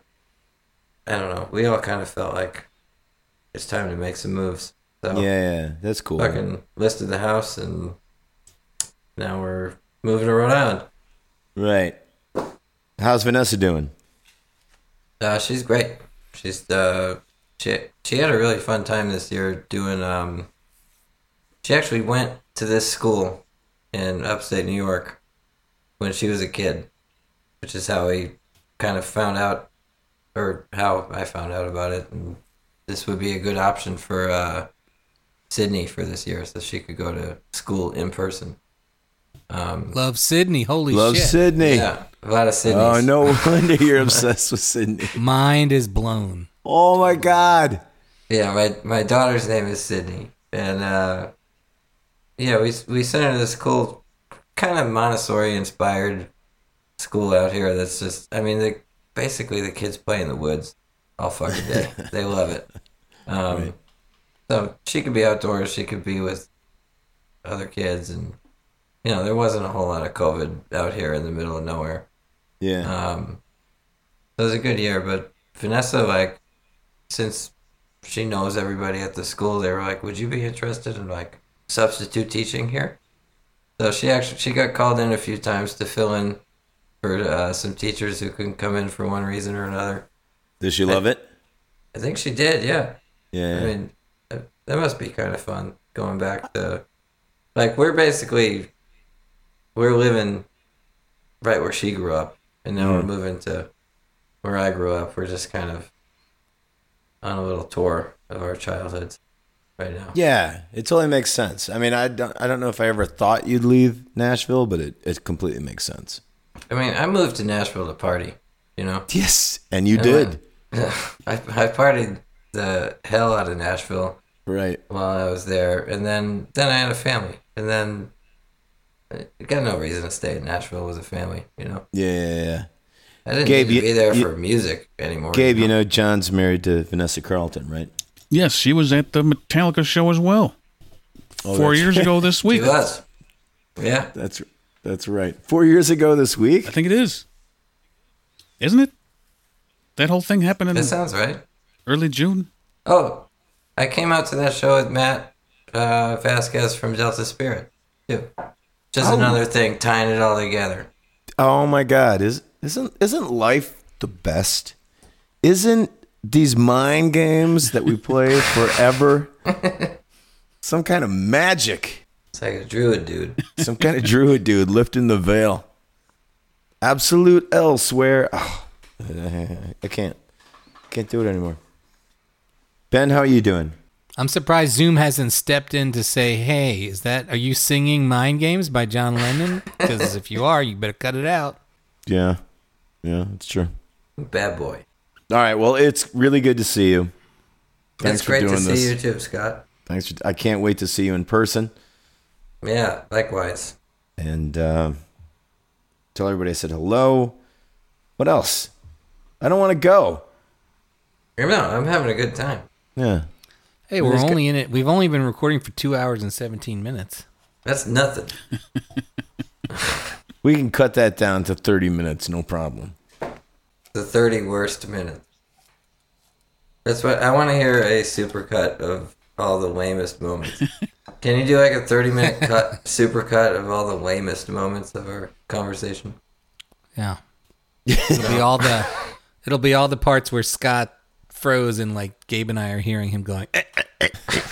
I don't know. We all kind of felt like it's time to make some moves. So Yeah, yeah, that's cool. fucking listed the house and now we're moving to Rhode Island. Right. How's Vanessa doing? Uh, she's great. She's uh, she she had a really fun time this year doing. Um, she actually went to this school in upstate New York when she was a kid, which is how we kind of found out, or how I found out about it. And this would be a good option for uh, Sydney for this year, so she could go to school in person. Um, Love Sydney. Holy Love shit. Sydney. yeah, a lot of Sydney. Oh, no wonder you're obsessed with Sydney. Mind is blown. Oh my God. Yeah, my my daughter's name is Sydney, and uh, yeah, we we sent her to this cool, kind of Montessori inspired school out here. That's just, I mean, the basically the kids play in the woods all fucking day. they love it. Um, Right. So she could be outdoors. She could be with other kids, and you know, there wasn't a whole lot of COVID out here in the middle of nowhere. Yeah. Um, so it was a good year, but Vanessa, like, since she knows everybody at the school, they were like, "Would you be interested in like substitute teaching here?" So she actually she got called in a few times to fill in for uh, some teachers who couldn't come in for one reason or another. Does she love it? I think she did, yeah. Yeah. I mean, that must be kind of fun going back to, like, we're basically, we're living right where she grew up, and now we're Mhm. moving to where I grew up. We're just kind of on a little tour of our childhoods right now. yeah, it totally makes sense. I mean, I don't, I don't know if I ever thought you'd leave Nashville, but it, it completely makes sense. I mean, I moved to Nashville to party, you know. Yes. And you I did. went- I I partied the hell out of Nashville Right. while I was there, and then then I had a family, and then I got no reason to stay in Nashville with a family. You know, Yeah, yeah, yeah. I didn't Gabe, need to you- be there you- for music anymore. Gabe, you know, John's married to Vanessa Carlton, right? Yes, she was at the Metallica show as well. Oh, Four that's years ago this he week. was. Yeah, That's that's right. Four years ago this week. I think it is. Isn't it? That whole thing happened in that sounds right. early June. Oh, I came out to that show with Matt uh, Vasquez from Delta Spirit too. Just Oh. another thing tying it all together. Oh my God! Is isn't isn't life the best? Isn't these mind games that we play forever some kind of magic? It's like a druid dude. Some kind of druid dude lifting the veil. Absolute elsewhere. Oh, I can't. Can't do it anymore. Ben, how are you doing? I'm surprised Zoom hasn't stepped in to say, "Hey, is that are you singing Mind Games by John Lennon? Because if you are, you better cut it out." Yeah. Yeah, it's true. Bad boy. All right. Well, it's really good to see you. Thanks it's for great to see this. you too, Scott. Thanks. For, I can't wait to see you in person. Yeah, likewise. and uh, tell everybody I said hello. What else? I don't want to go. No, I'm having a good time. Yeah. Hey, we're This guy- only in it. We've only been recording for two hours and 17 minutes. That's nothing. We can cut that down to 30 minutes, no problem. The 30 worst minutes. That's what I want to hear a supercut of all the lamest moments. Can you do like a 30 minute cut, supercut of all the lamest moments of our conversation? Yeah, it'll be all the it'll be all the parts where Scott froze and like Gabe and I are hearing him going. "Eh, eh, eh,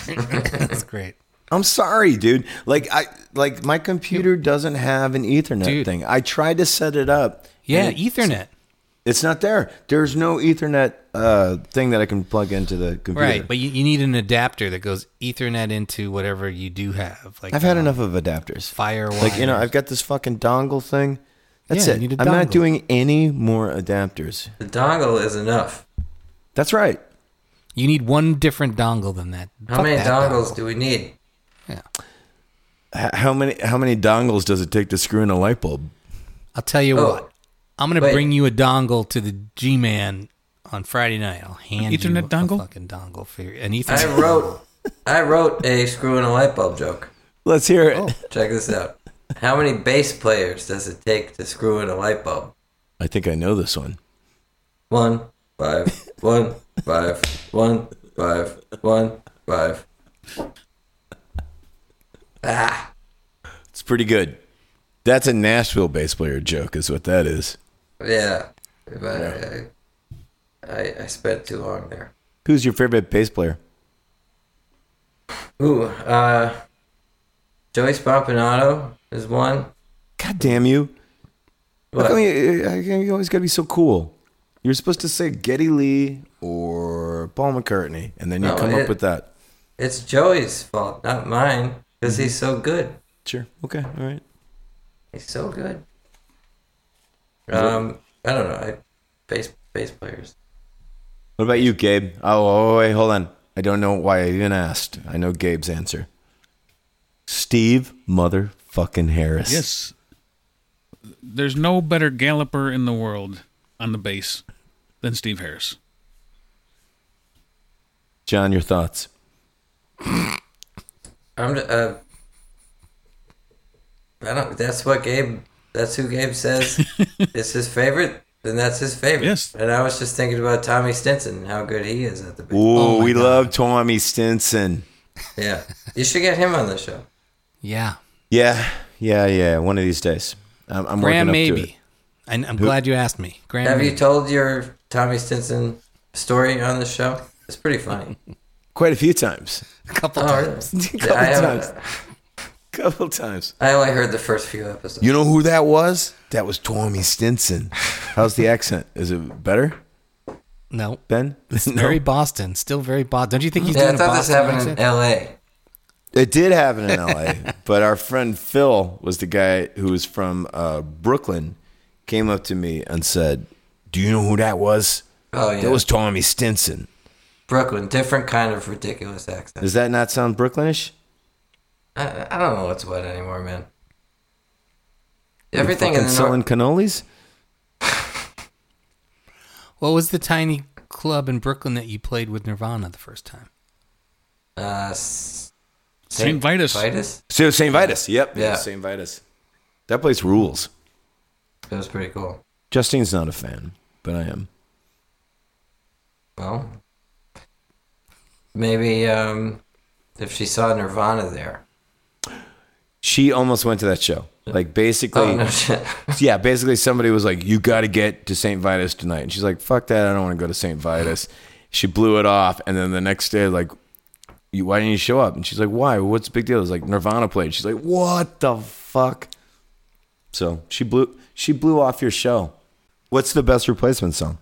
eh." That's great. I'm sorry, dude. Like I like my computer doesn't have an Ethernet Dude. thing. I tried to set it up. Yeah, it- Ethernet. It's not there. There's no Ethernet uh, thing that I can plug into the computer. Right, but you, you need an adapter that goes Ethernet into whatever you do have. Like I've had um, enough of adapters. Firewire. Like you know, I've got this fucking dongle thing. That's Yeah, it. you need a I'm not doing any more adapters. The dongle is enough. That's right. You need one different dongle than that. How Fuck many that dongles dongle. do we need? Yeah, H- how many how many dongles does it take to screw in a light bulb? I'll tell you Oh, what. I'm gonna wait. bring you a dongle to the G-Man on Friday night. I'll hand you Ethernet a dongle? fucking dongle for your, an I wrote, I wrote a screw in a light bulb joke. Let's hear it. Oh. Check this out. How many bass players does it take to screw in a light bulb? I think I know this one. One, five, one, five, one, five, one, five. Ah, It's pretty good. That's a Nashville bass player joke, is what that is. Yeah. But uh, I, I, I spent too long there. Who's your favorite bass player? Ooh, uh, Joey Spampinato is one. God damn you! What? you, uh, how come you always got to be so cool? You're supposed to say Geddy Lee or Paul McCartney, and then you No, come it- up with that. It's Joey's fault, not mine, because he's mm-hmm. so good. Sure. Okay. All right. He's so good. Um, I don't know. I bass bass players. What about you, Gabe? Oh, oh, wait, hold on. I don't know why I even asked. I know Gabe's answer. Steve motherfucking Harris. Yes. There's no better galloper in the world on the bass than Steve Harris. John, your thoughts? I'm. Uh, I don't. That's what Gabe. That's who Gabe says is his favorite. Then that's his favorite. Yes. And I was just thinking about Tommy Stinson, and how good he is at the bass. Ooh, Oh we God. love Tommy Stinson. Yeah, you should get him on the show. yeah, Yeah, yeah, yeah. One of these days. I'm, I'm Graham working up to it. maybe. And I'm glad you asked me. Graham. Have you told your Tommy Stinson story on the show? It's pretty funny. Quite a few times. a couple Oh, times? really? Couple I times. Couple times. I only heard the first few episodes. You know who that was? That was Tommy Stinson. How's the accent? Is it better, No, Ben? No. very Boston. Still very Boston. Don't you think he's yeah, I doing a thought this Boston happened accent? in L.A. It did happen in LA, but our friend Phil was the guy who was from uh, Brooklyn. Came up to me and said, "Do you know who that was? Oh yeah, That was Tommy Stinson." Brooklyn. Different kind of ridiculous accent. Does that not sound Brooklynish? I, I don't know what's what anymore, man. Everything in the selling North, cannolis. What was the tiny club in Brooklyn that you played with Nirvana the first time? uh, S- Saint Vitus. Vitus. So St. Vitus. Yep. Yeah. St. Vitus. That place rules. That was pretty cool. Justine's not a fan, but I am. Well, maybe um, if she saw Nirvana there, She almost went to that show. Like basically, Oh no yeah, basically somebody was like, "You got to get to St. Vitus tonight," and she's like, "Fuck that! I don't want to go to St. Vitus." She blew it off, and then the next day, like, you, "Why didn't you show up?" And she's like, "Why? What's the big deal?" It's like Nirvana played. She's like, "What the fuck?" So she blew she blew off your show. What's the best replacement song?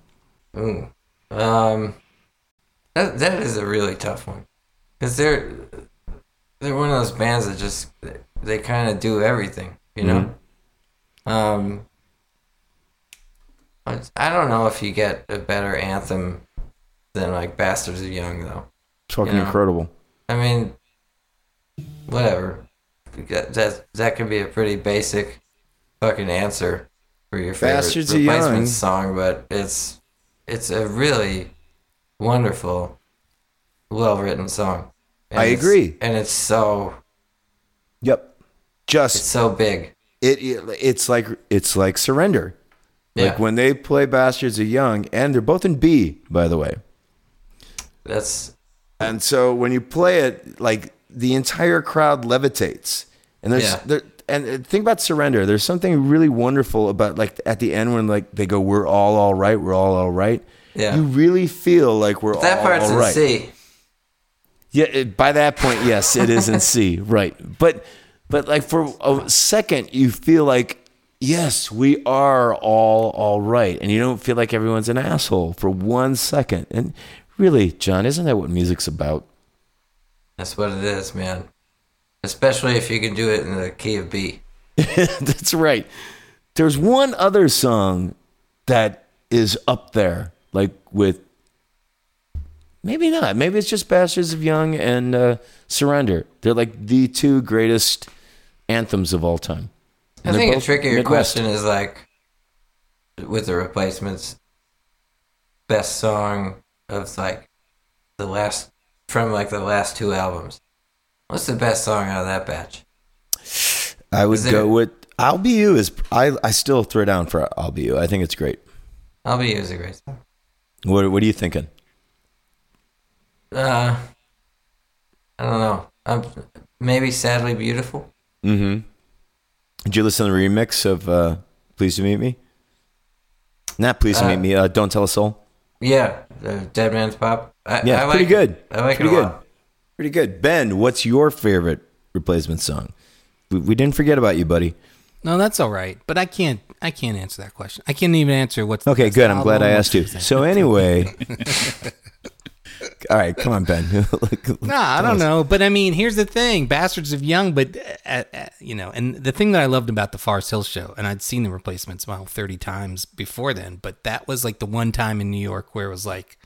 Ooh. Um, that that is a really tough one, because they're they're one of those bands that just they kind of do everything, you know. Um, I don't know if you get a better anthem than like "Bastards of Young" though. It's fucking Yeah. incredible. I mean, whatever. That that could be a pretty basic fucking answer for your favorite Bastards replacement Young. song, but it's it's a really wonderful, well written song. And I agree. and it's so Yep. It's Just so big. it, it it's like it's like surrender. Yeah, Like when they play Bastards of Young, and they're both in B, by the way. that's And so when you play it, like the entire crowd levitates. And there's Yeah. there, and uh, think about surrender. There's something really wonderful about like at the end when like they go, "We're all all right. We're all all right." Yeah. You really feel like we're that all part's all in right. C. Yeah. It, by that point, yes, it is in C. Right. But but like for a second, you feel like. Yes, we are all all right, and you don't feel like everyone's an asshole for one second. And really, John, isn't that what music's about? That's what it is, man. Especially if you can do it in the key of B. That's right. There's one other song that is up there, like with maybe not. Maybe it's just Bastards of Young and uh, Surrender. They're like the two greatest anthems of all time. I And they're think a both trickier Midwest. question is like with the replacements, best song of like the last from like the last two albums. What's the best song out of that batch? I would Is there- go with "I'll Be You." Is I I still throw down for "I'll Be You." I think it's great. I'll be You" is a great song. What What are you thinking? Uh, I don't know. Um, maybe sadly beautiful. Mm-hmm. Did you listen to the remix of uh, "Pleased to Meet Me"? Not "Please to Uh, Meet Me." Uh, "Don't Tell a Soul." Yeah, uh, Dead Man's Pop. I, Yeah, I pretty like good. It. I like pretty it a good. lot. Pretty good. Ben, what's your favorite replacement song? We, we didn't forget about you, buddy. No, that's all right. But I can't. I can't answer that question. I can't even answer what's the Okay, best good. I'm glad I asked you. So anyway, all right, come on, Ben. Nah, I don't know, but I mean, here's the thing: Bastards of Young, but uh, uh, you know, and the thing that I loved about the Forest Hill show, and I'd seen the replacements well thirty times before then, but that was like the one time in New York where it was like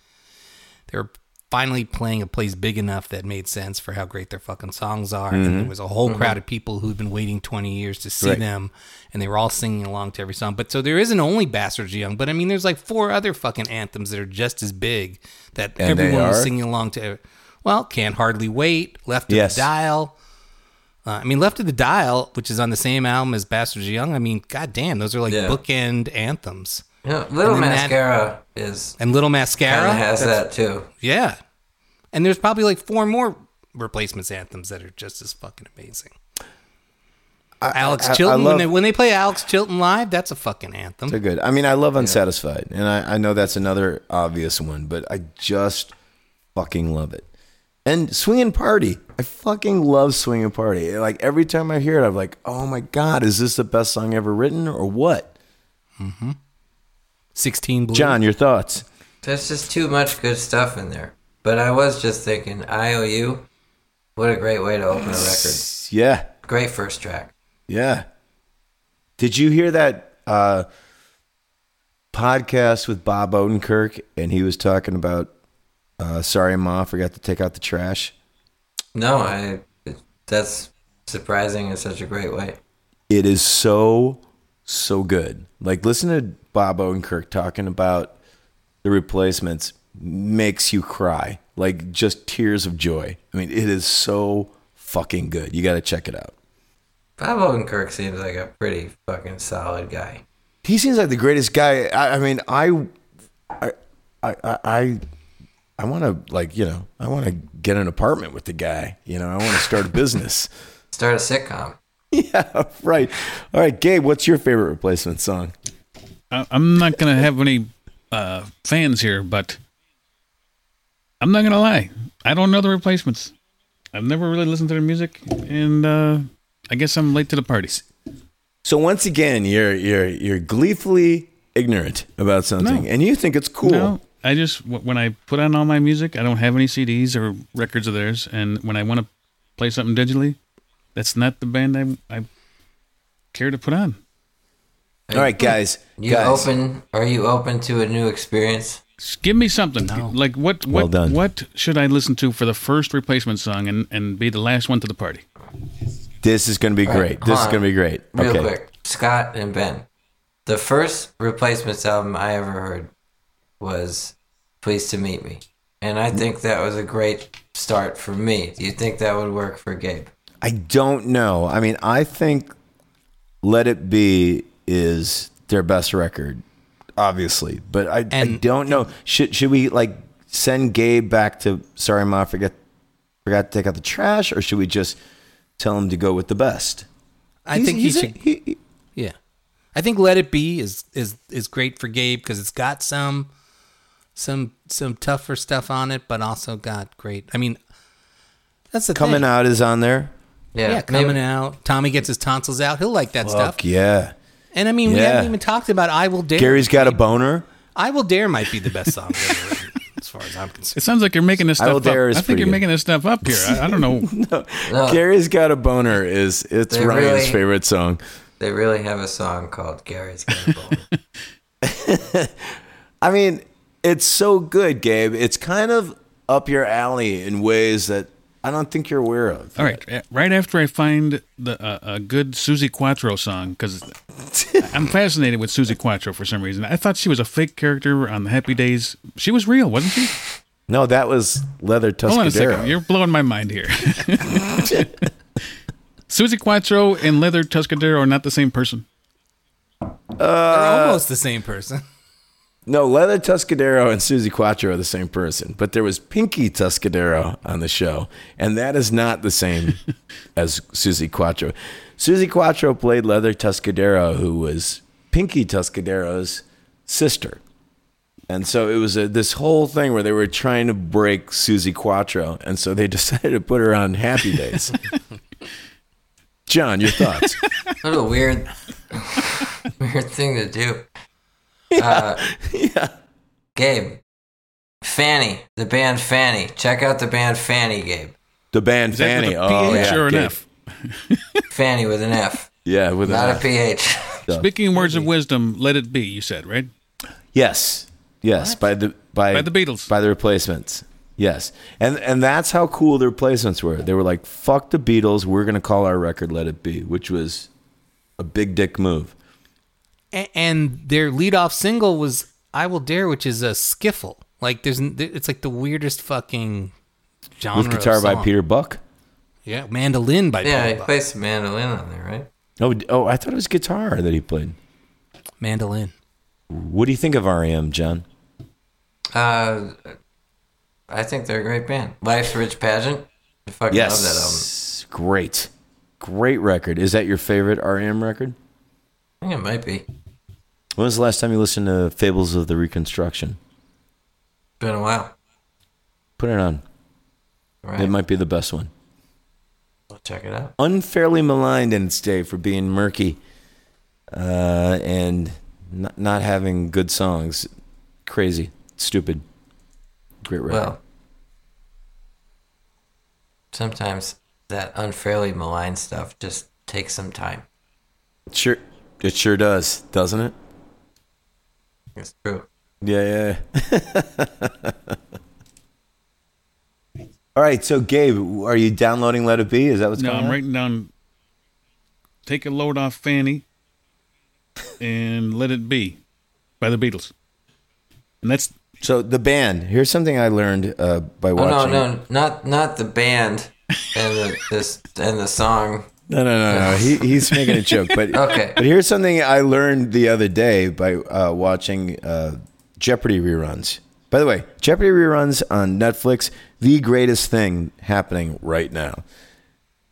they were finally playing a place big enough that made sense for how great their fucking songs are, and there was a whole crowd of people who'd been waiting twenty years to see Right. them, and they were all singing along to every song. But so there isn't only Bastards of Young, but I mean, there's like four other fucking anthems that are just as big that And everyone was singing along to. Well, can't hardly wait. Left of the dial. Uh, I mean, Left of the Dial, which is on the same album as Bastards of Young. I mean, goddamn, those are like Yeah. bookend anthems. You know, Little And Mascara is And Little Mascara has that too. Yeah, and there's probably like four more replacements anthems that are just as fucking amazing. Alex I- I Chilton love- when they when they play Alex Chilton live, that's a fucking anthem. They're good. I mean, I love Unsatisfied, and I, I know that's another obvious one, but I just fucking love it. And Swinging Party, I fucking love Swinging Party. Like every time I hear it, I'm like, oh my god, is this the best song ever written, or what? Mm-hmm. Sixteen Blue. John, your thoughts? There's just too much good stuff in there. But I was just thinking, IOU, what a great way to open a record. Yeah, Great first track. yeah. Did you hear that uh, podcast with Bob Odenkirk, and he was talking about, uh, sorry, ma, forgot to take out the trash. No, I. That's surprising in such a great way. it is so so good. Like listen to Bob Odenkirk talking about the replacements makes you cry. Like just tears of joy. I mean, it is so fucking good. You got to check it out. Bob Odenkirk seems like a pretty fucking solid guy. He seems like the greatest guy. I, I mean, I, I, I, I, I want to like you know, I want to get an apartment with the guy. You know, I want to start a business. Start a sitcom. yeah, right. All right, Gabe, what's your favorite replacement song? I, I'm not gonna have any uh, fans here, but I'm not gonna lie. I don't know the replacements. I've never really listened to their music, and uh, I guess I'm late to the parties. So once again, you're you're you're gleefully ignorant about something, No. and you think it's cool. No, I just when I put on all my music, I don't have any CDs or records of theirs, and when I want to play something digitally, that's not the band I I care to put on. All right, guys, You guys. open? Are you open to a new experience? Just give me something. Like what what Well done. what should I listen to for the first replacement song and and be the last one to the party? This is going to be great. This is going to be great. Real okay. quick, Scott and Ben. The first replacements album I ever heard was "Pleased to Meet Me," and I think that was a great start for me. Do you think that would work for Gabe? I don't know. I mean, I think "Let It Be" is their best record, obviously, but I, I don't know. Should should we like send Gabe back to "Sorry, Ma, forget forgot to take out the trash," or should we just tell him to go with the best? I He's- think he he's a- should. he- he- Yeah, I think "Let It Be" is is is great for Gabe because it's got some some some tougher stuff on it, but also got great. I mean, that's the coming thing. out is on there. Yeah, Yeah, coming maybe- out. Tommy gets his tonsils out. He'll like that stuff. Yeah. And I mean, we Yeah. haven't even talked about "I Will Dare." Gary's got a boner. "I Will Dare" might be the best song ever written, as far as I'm concerned. It sounds like you're making this I stuff Will up. Dare is I think pretty you're good. making this stuff up here. I, I don't know. No, Gary's got a boner is it's They Ryan's really- favorite song. they really have a song called "Gary's Got a Bone." I mean, it's so good, Gabe. It's kind of up your alley in ways that I don't think you're aware of. All right, uh, right after I find the uh, a good Suzi Quatro song because I'm fascinated with Suzi Quatro for some reason. I thought she was a fake character on the Happy Days. She was real, wasn't she? No, that was Leather Hold on a second, you're blowing my mind here. Suzi Quatro and Leather Tuscadero are not the same person. They're almost the same person. No, Leather Tuscadero and Suzi Quatro are the same person, but there was Pinky Tuscadero on the show, and that is not the same as Suzi Quatro. Suzi Quatro played Leather Tuscadero, who was Pinky Tuscadero's sister. And so it was a, this whole thing where they were trying to break Suzi Quatro, and so they decided to put her on Happy Days. John, your thoughts? What a weird, weird thing to do. Uh, yeah. Gabe, Fanny, the band Fanny. Check out the band Fanny, Gabe. The band Is that Fanny. with a oh, PH yeah, or an Gabe. F? Fanny with an F, Yeah, with not an a F. PH. Speaking words of wisdom, let it be. You said right. Yes, yes, by the by, By the Beatles. by the replacements. Yes, and and that's how cool the replacements were. They were like, "Fuck the Beatles, we're gonna call our record Let It Be," which was a big dick move. A- and their lead-off single was "I Will Dare," which is a skiffle. Like there's, it's like the weirdest fucking genre. With guitar of by. Peter Buck. Yeah, mandolin by Yeah, Peter he Buck. plays mandolin on there, right? Oh, oh, I thought it was guitar that he played. mandolin. What do you think of REM, John? Uh, I think they're a great band. Life's Rich Pageant. I fucking love that album. Yes, great, great record. Is that your favorite REM record? I think it might be. When was the last time you listened to Fables of the Reconstruction? Been a while. Put it on. Right. It might be the best one. I'll check it out. unfairly maligned in its day for being murky uh, and not, not having good songs. Crazy, stupid. Great record. Well, sometimes that unfairly maligned stuff just takes some time. sure, it sure does, doesn't it? It's true. Yeah, yeah. All right, so Gabe, are you downloading Let It Be? Is that what's going? No, I'm on? writing down. Take a load off Fanny, and let it be, by the Beatles. And that's So the band. Here's something I learned uh, by Oh watching. no, no, not not the band and the this and the song. No, no, no, no. He, he's making a joke, but Okay. But here's something I learned the other day by uh, watching uh, Jeopardy reruns. By the way, Jeopardy reruns on Netflix, the greatest thing happening right now.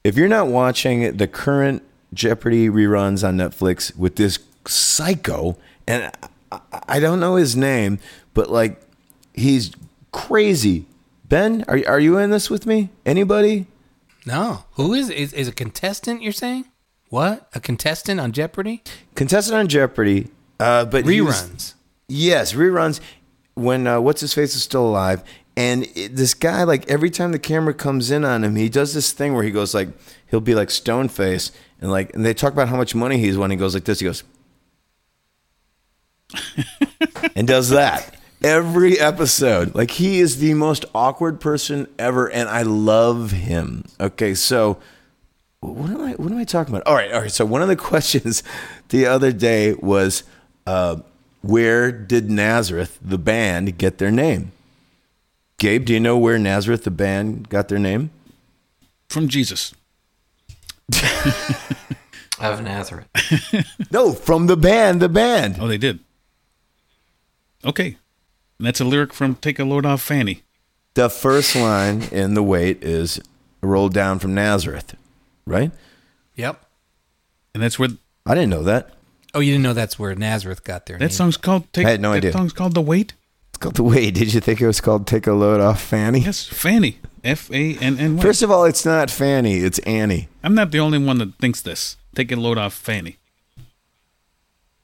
If you're not watching the current Jeopardy reruns on Netflix with this psycho, and I, I don't know his name, but like he's crazy. Ben, are are you in this with me? Anybody? No. Who is is is a contestant? You're saying what? A contestant on Jeopardy? Contestant on Jeopardy, uh, but he was- Reruns. Yes, reruns when uh, what's his face is still alive, and it, this guy like every time the camera comes in on him, he does this thing where he goes like he'll be like stone face and like and they talk about how much money he's won. He goes like this. He goes and does that every episode. Like he is the most awkward person ever, and I love him. Okay, so what am I what am I talking about? All right, all right. So one of the questions the other day was uh, where did Nazareth the band get their name? Gabe, do you know where Nazareth the band got their name? From Jesus. Of Nazareth. No, from the band, the band. Oh, they did. Okay. And that's a lyric from Take a Load Off Fanny. The first line in the Weight is rolled down from Nazareth, right? Yep. And that's where I didn't know that. Oh, you didn't know that's where Nazareth got their that name. song's called Take I had no idea. that idea. song's called The Weight. It's called the Weight. Did you think it was called Take a Load Off Fanny? Yes, Fanny. F A N N Y. First of all, it's not Fanny, it's Annie. I'm not the only one that thinks this. Take a load off Fanny.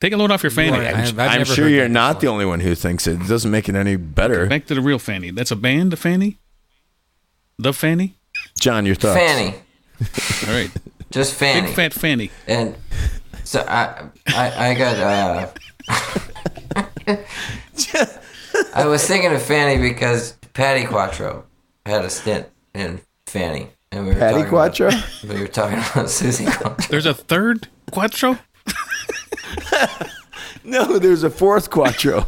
Take a load off your Fanny. are. I- I've I'm sure you're not before. the only one who thinks it. It doesn't make it any better. Back to the real Fanny. That's a band, the Fanny? The Fanny? John, your thoughts? Fanny. All right. Just Fanny. Big fat Fanny. And so I, I, I got. Uh, I was thinking of Fanny because Patti Quatro had a stint in Fanny, and we were Patty talking Quatro? About, we were talking about Suzi Quatro. There's a third Quatro? No, there's a fourth Quatro.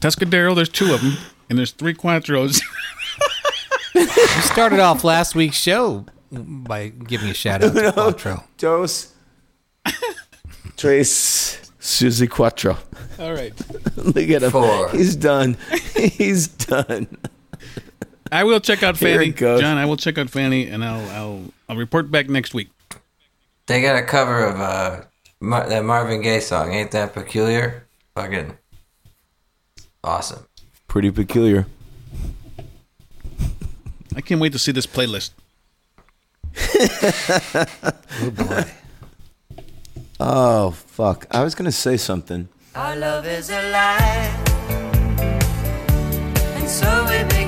Tuscadero, there's two of them. And there's three Quatros. You started off last week's show by giving a shout out to Quattro. Dos. Trace. Suzi Quatro. All right. Look at him. Four. He's done. He's done. I will check out Here Fanny. John, I will check out Fanny and I'll I'll I'll report back next week. They got a cover of uh, Mar- that Marvin Gaye song. Ain't that peculiar? Fucking awesome. Pretty peculiar. I can't wait to see this playlist. Oh boy. Oh, fuck. I was going to say something. Our love is a lie, and so we begin.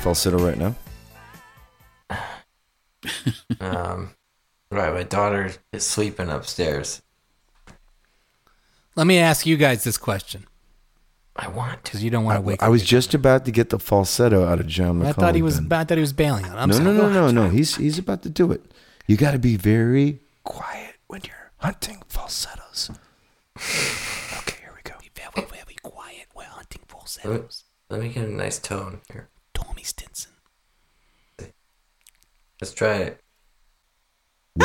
Falsetto right now? Um, right, my daughter is sleeping upstairs. Let me ask you guys this question I want to. because you don't want to wake up. I up. was your- just about to get the falsetto out of John McCauley. I thought he was. I thought he was bailing on. it. I'm no, sorry. no, Go no, no, ahead. no. He's he's about to do it. You got to be very quiet when you're hunting falsettos. Okay, here we go. Very, very quiet. We're hunting Let me, falsettos. let me get a nice tone here. Tommy Stinson. Let's try it.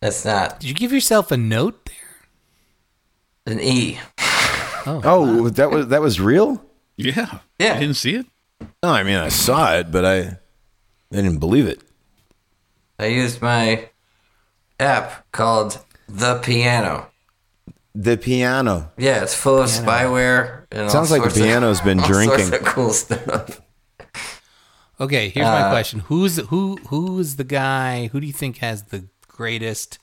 That's not Did you give yourself a note there? an E. Oh, oh that was that was real. Yeah. Yeah. I didn't see it. No, I mean I saw it, but I I didn't believe it. I used my app called The Piano. The piano. Yeah, it's full of spyware and all Sounds like the sorts of- piano's been all drinking. Sorts of cool stuff. Okay, here's my Uh, question: Who's who? Who's the guy? Who do you think has the greatest,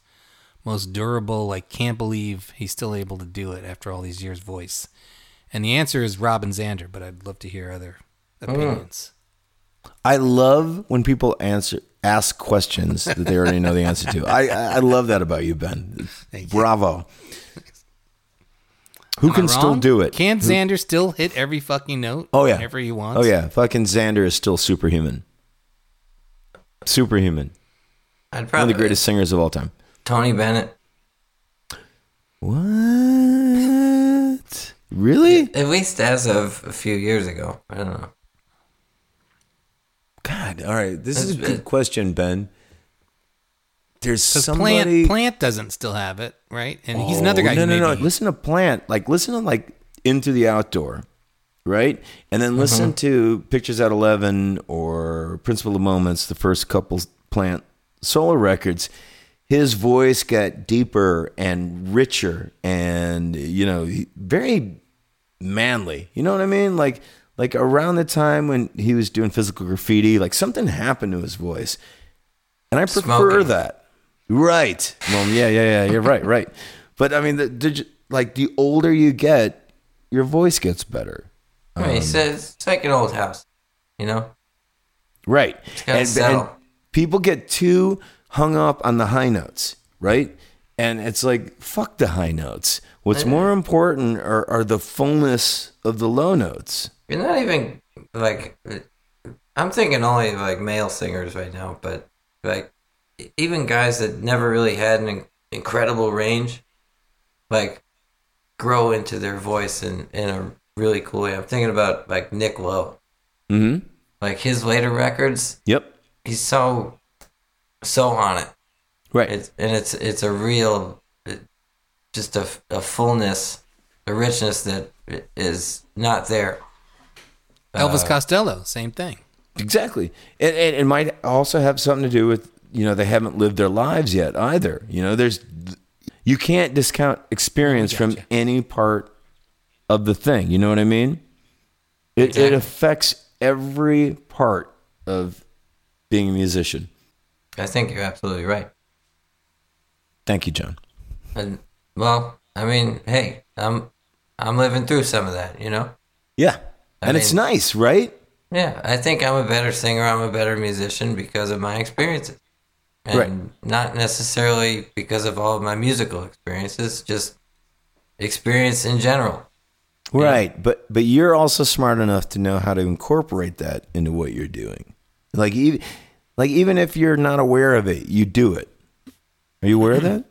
most durable? Like, can't believe he's still able to do it after all these years. Voice, and the answer is Robin Zander. But I'd love to hear other opinions. I love when people answer ask questions that they already know the answer to. I I I love that about you, Ben. Thank you. Bravo. Who Am can still do it? Can Who- Zander still hit every fucking note? Oh yeah. whenever he oh, wants. Oh yeah. Fucking Zander is still superhuman. Superhuman. I'd probably, One of the greatest singers of all time. Tony Bennett. What? Really? At least as of a few years ago. I don't know. God. All right. This is a good question, Ben. There's Because somebody. Plant Plant doesn't still have it, right? And he's another Oh, guy. No, no, no. Listen to Plant. Like, listen to like Into the Outdoor, right? And then uh-huh. listen to Pictures at Eleven or Principle of Moments, the first couple Plant solo records. His voice got deeper and richer, and you know, very manly. You know what I mean? Like, like around the time when he was doing physical graffiti, like something happened to his voice, and I prefer Smoking. that. Right. Well, yeah, yeah, yeah. You're right, right. But I mean, the, the, like the older you get, your voice gets better. I mean, he um, says it's like an old house, you know. Right. And, and people get too hung up on the high notes, right? And it's like, fuck the high notes. What's more important are, are the fullness of the low notes. You're not even like. I'm thinking only like male singers right now, but like even guys that never really had an incredible range, like grow into their voice in in a really cool way. I'm thinking about like Nick Lowe, Mm-hmm. like his later records. Yep. He's so so on it. Right. It's and it's it's a real, it, just a, a fullness, a richness that is not there. Elvis uh, Costello, same thing. Exactly. And, and it might also have something to do with, you know, they haven't lived their lives yet either. You know, there's, you can't discount experience from any part of the thing. You know what I mean? It, it affects every part of being a musician. I think you're absolutely right. Thank you, John. And well, I mean, hey, I'm I'm living through some of that, you know. Yeah. I and it's nice, right? Yeah, I think I'm a better singer. I'm a better musician because of my experiences, and Right. not necessarily because of all of my musical experiences. Just experience in general. Right. But but you're also smart enough to know how to incorporate that into what you're doing. Like even like even if you're not aware of it, you do it. Are you aware of that?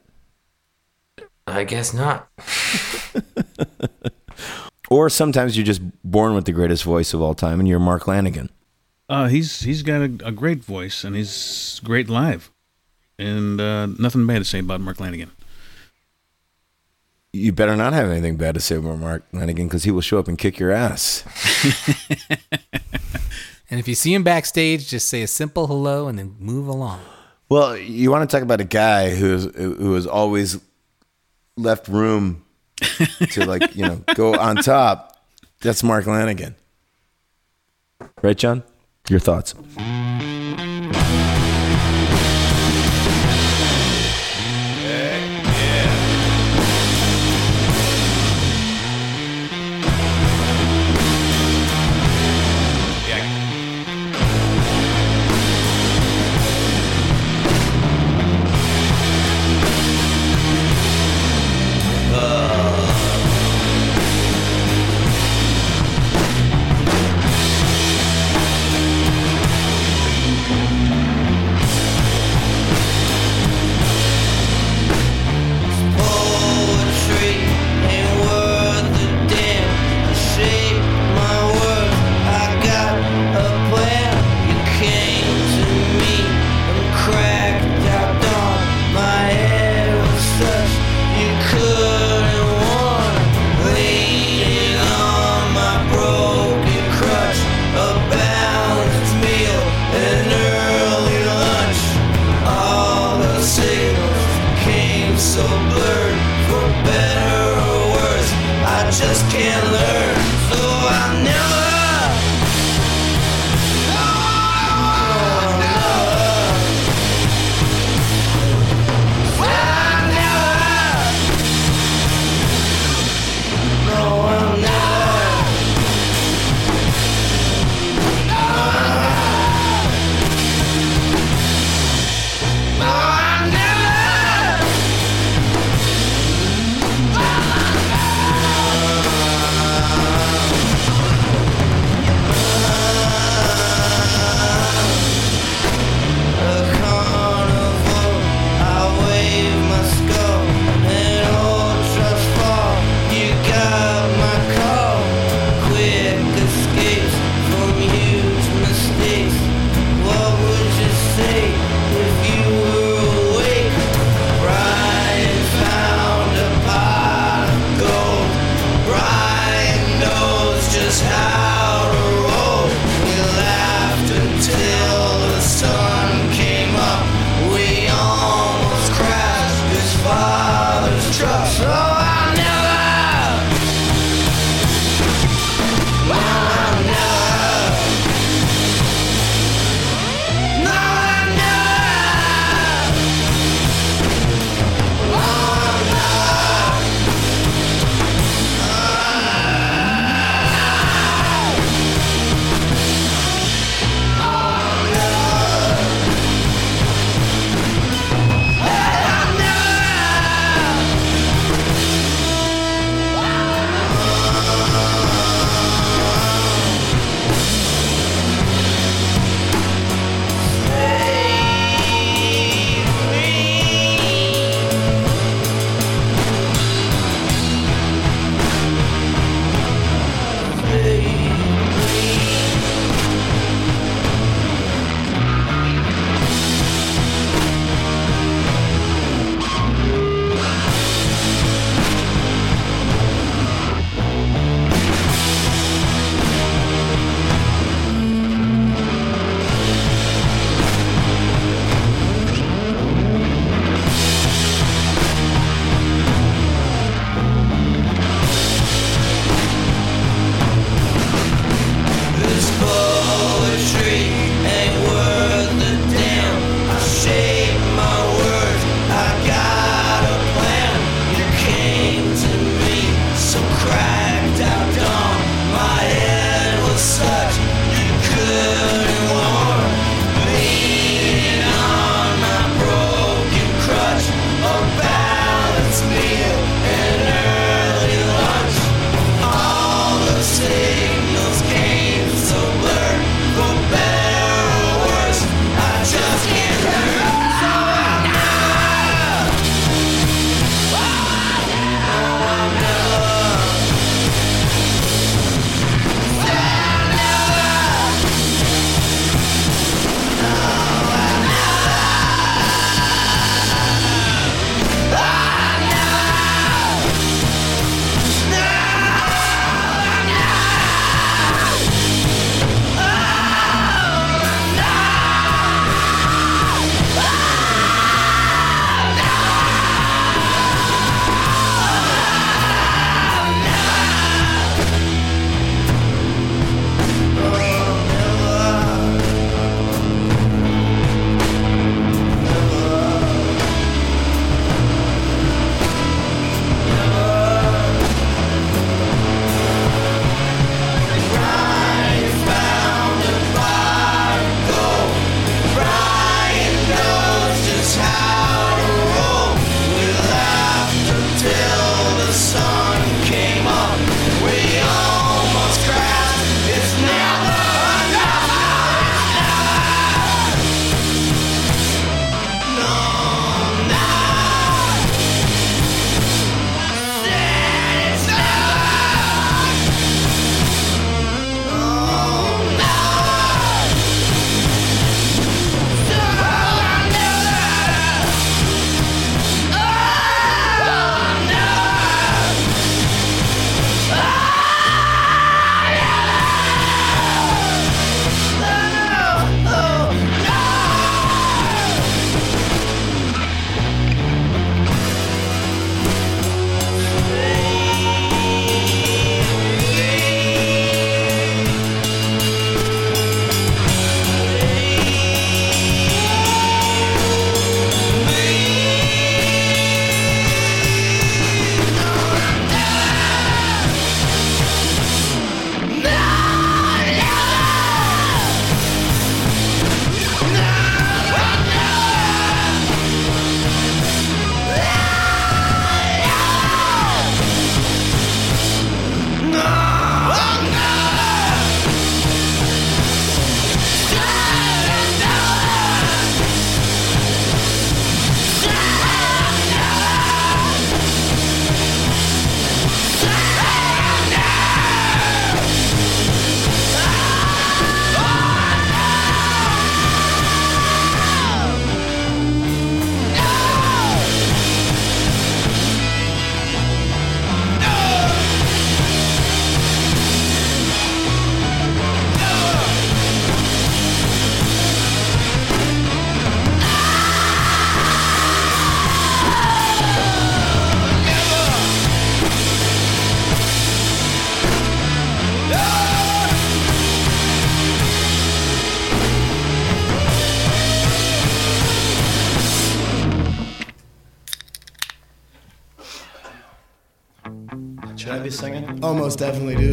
I guess not. Or sometimes you're just born with the greatest voice of all time and you're Mark Lanegan. Uh, he's he's got a, a great voice and he's great live, and uh, nothing bad to say about Mark Lanegan. You better not have anything bad to say about Mark Lanegan because he will show up and kick your ass. And if you see him backstage, just say a simple hello and then move along. Well, you want to talk about a guy who's who has always left room to like you know go on top. That's Mark Lanegan, right, John? Your thoughts? Definitely, dude.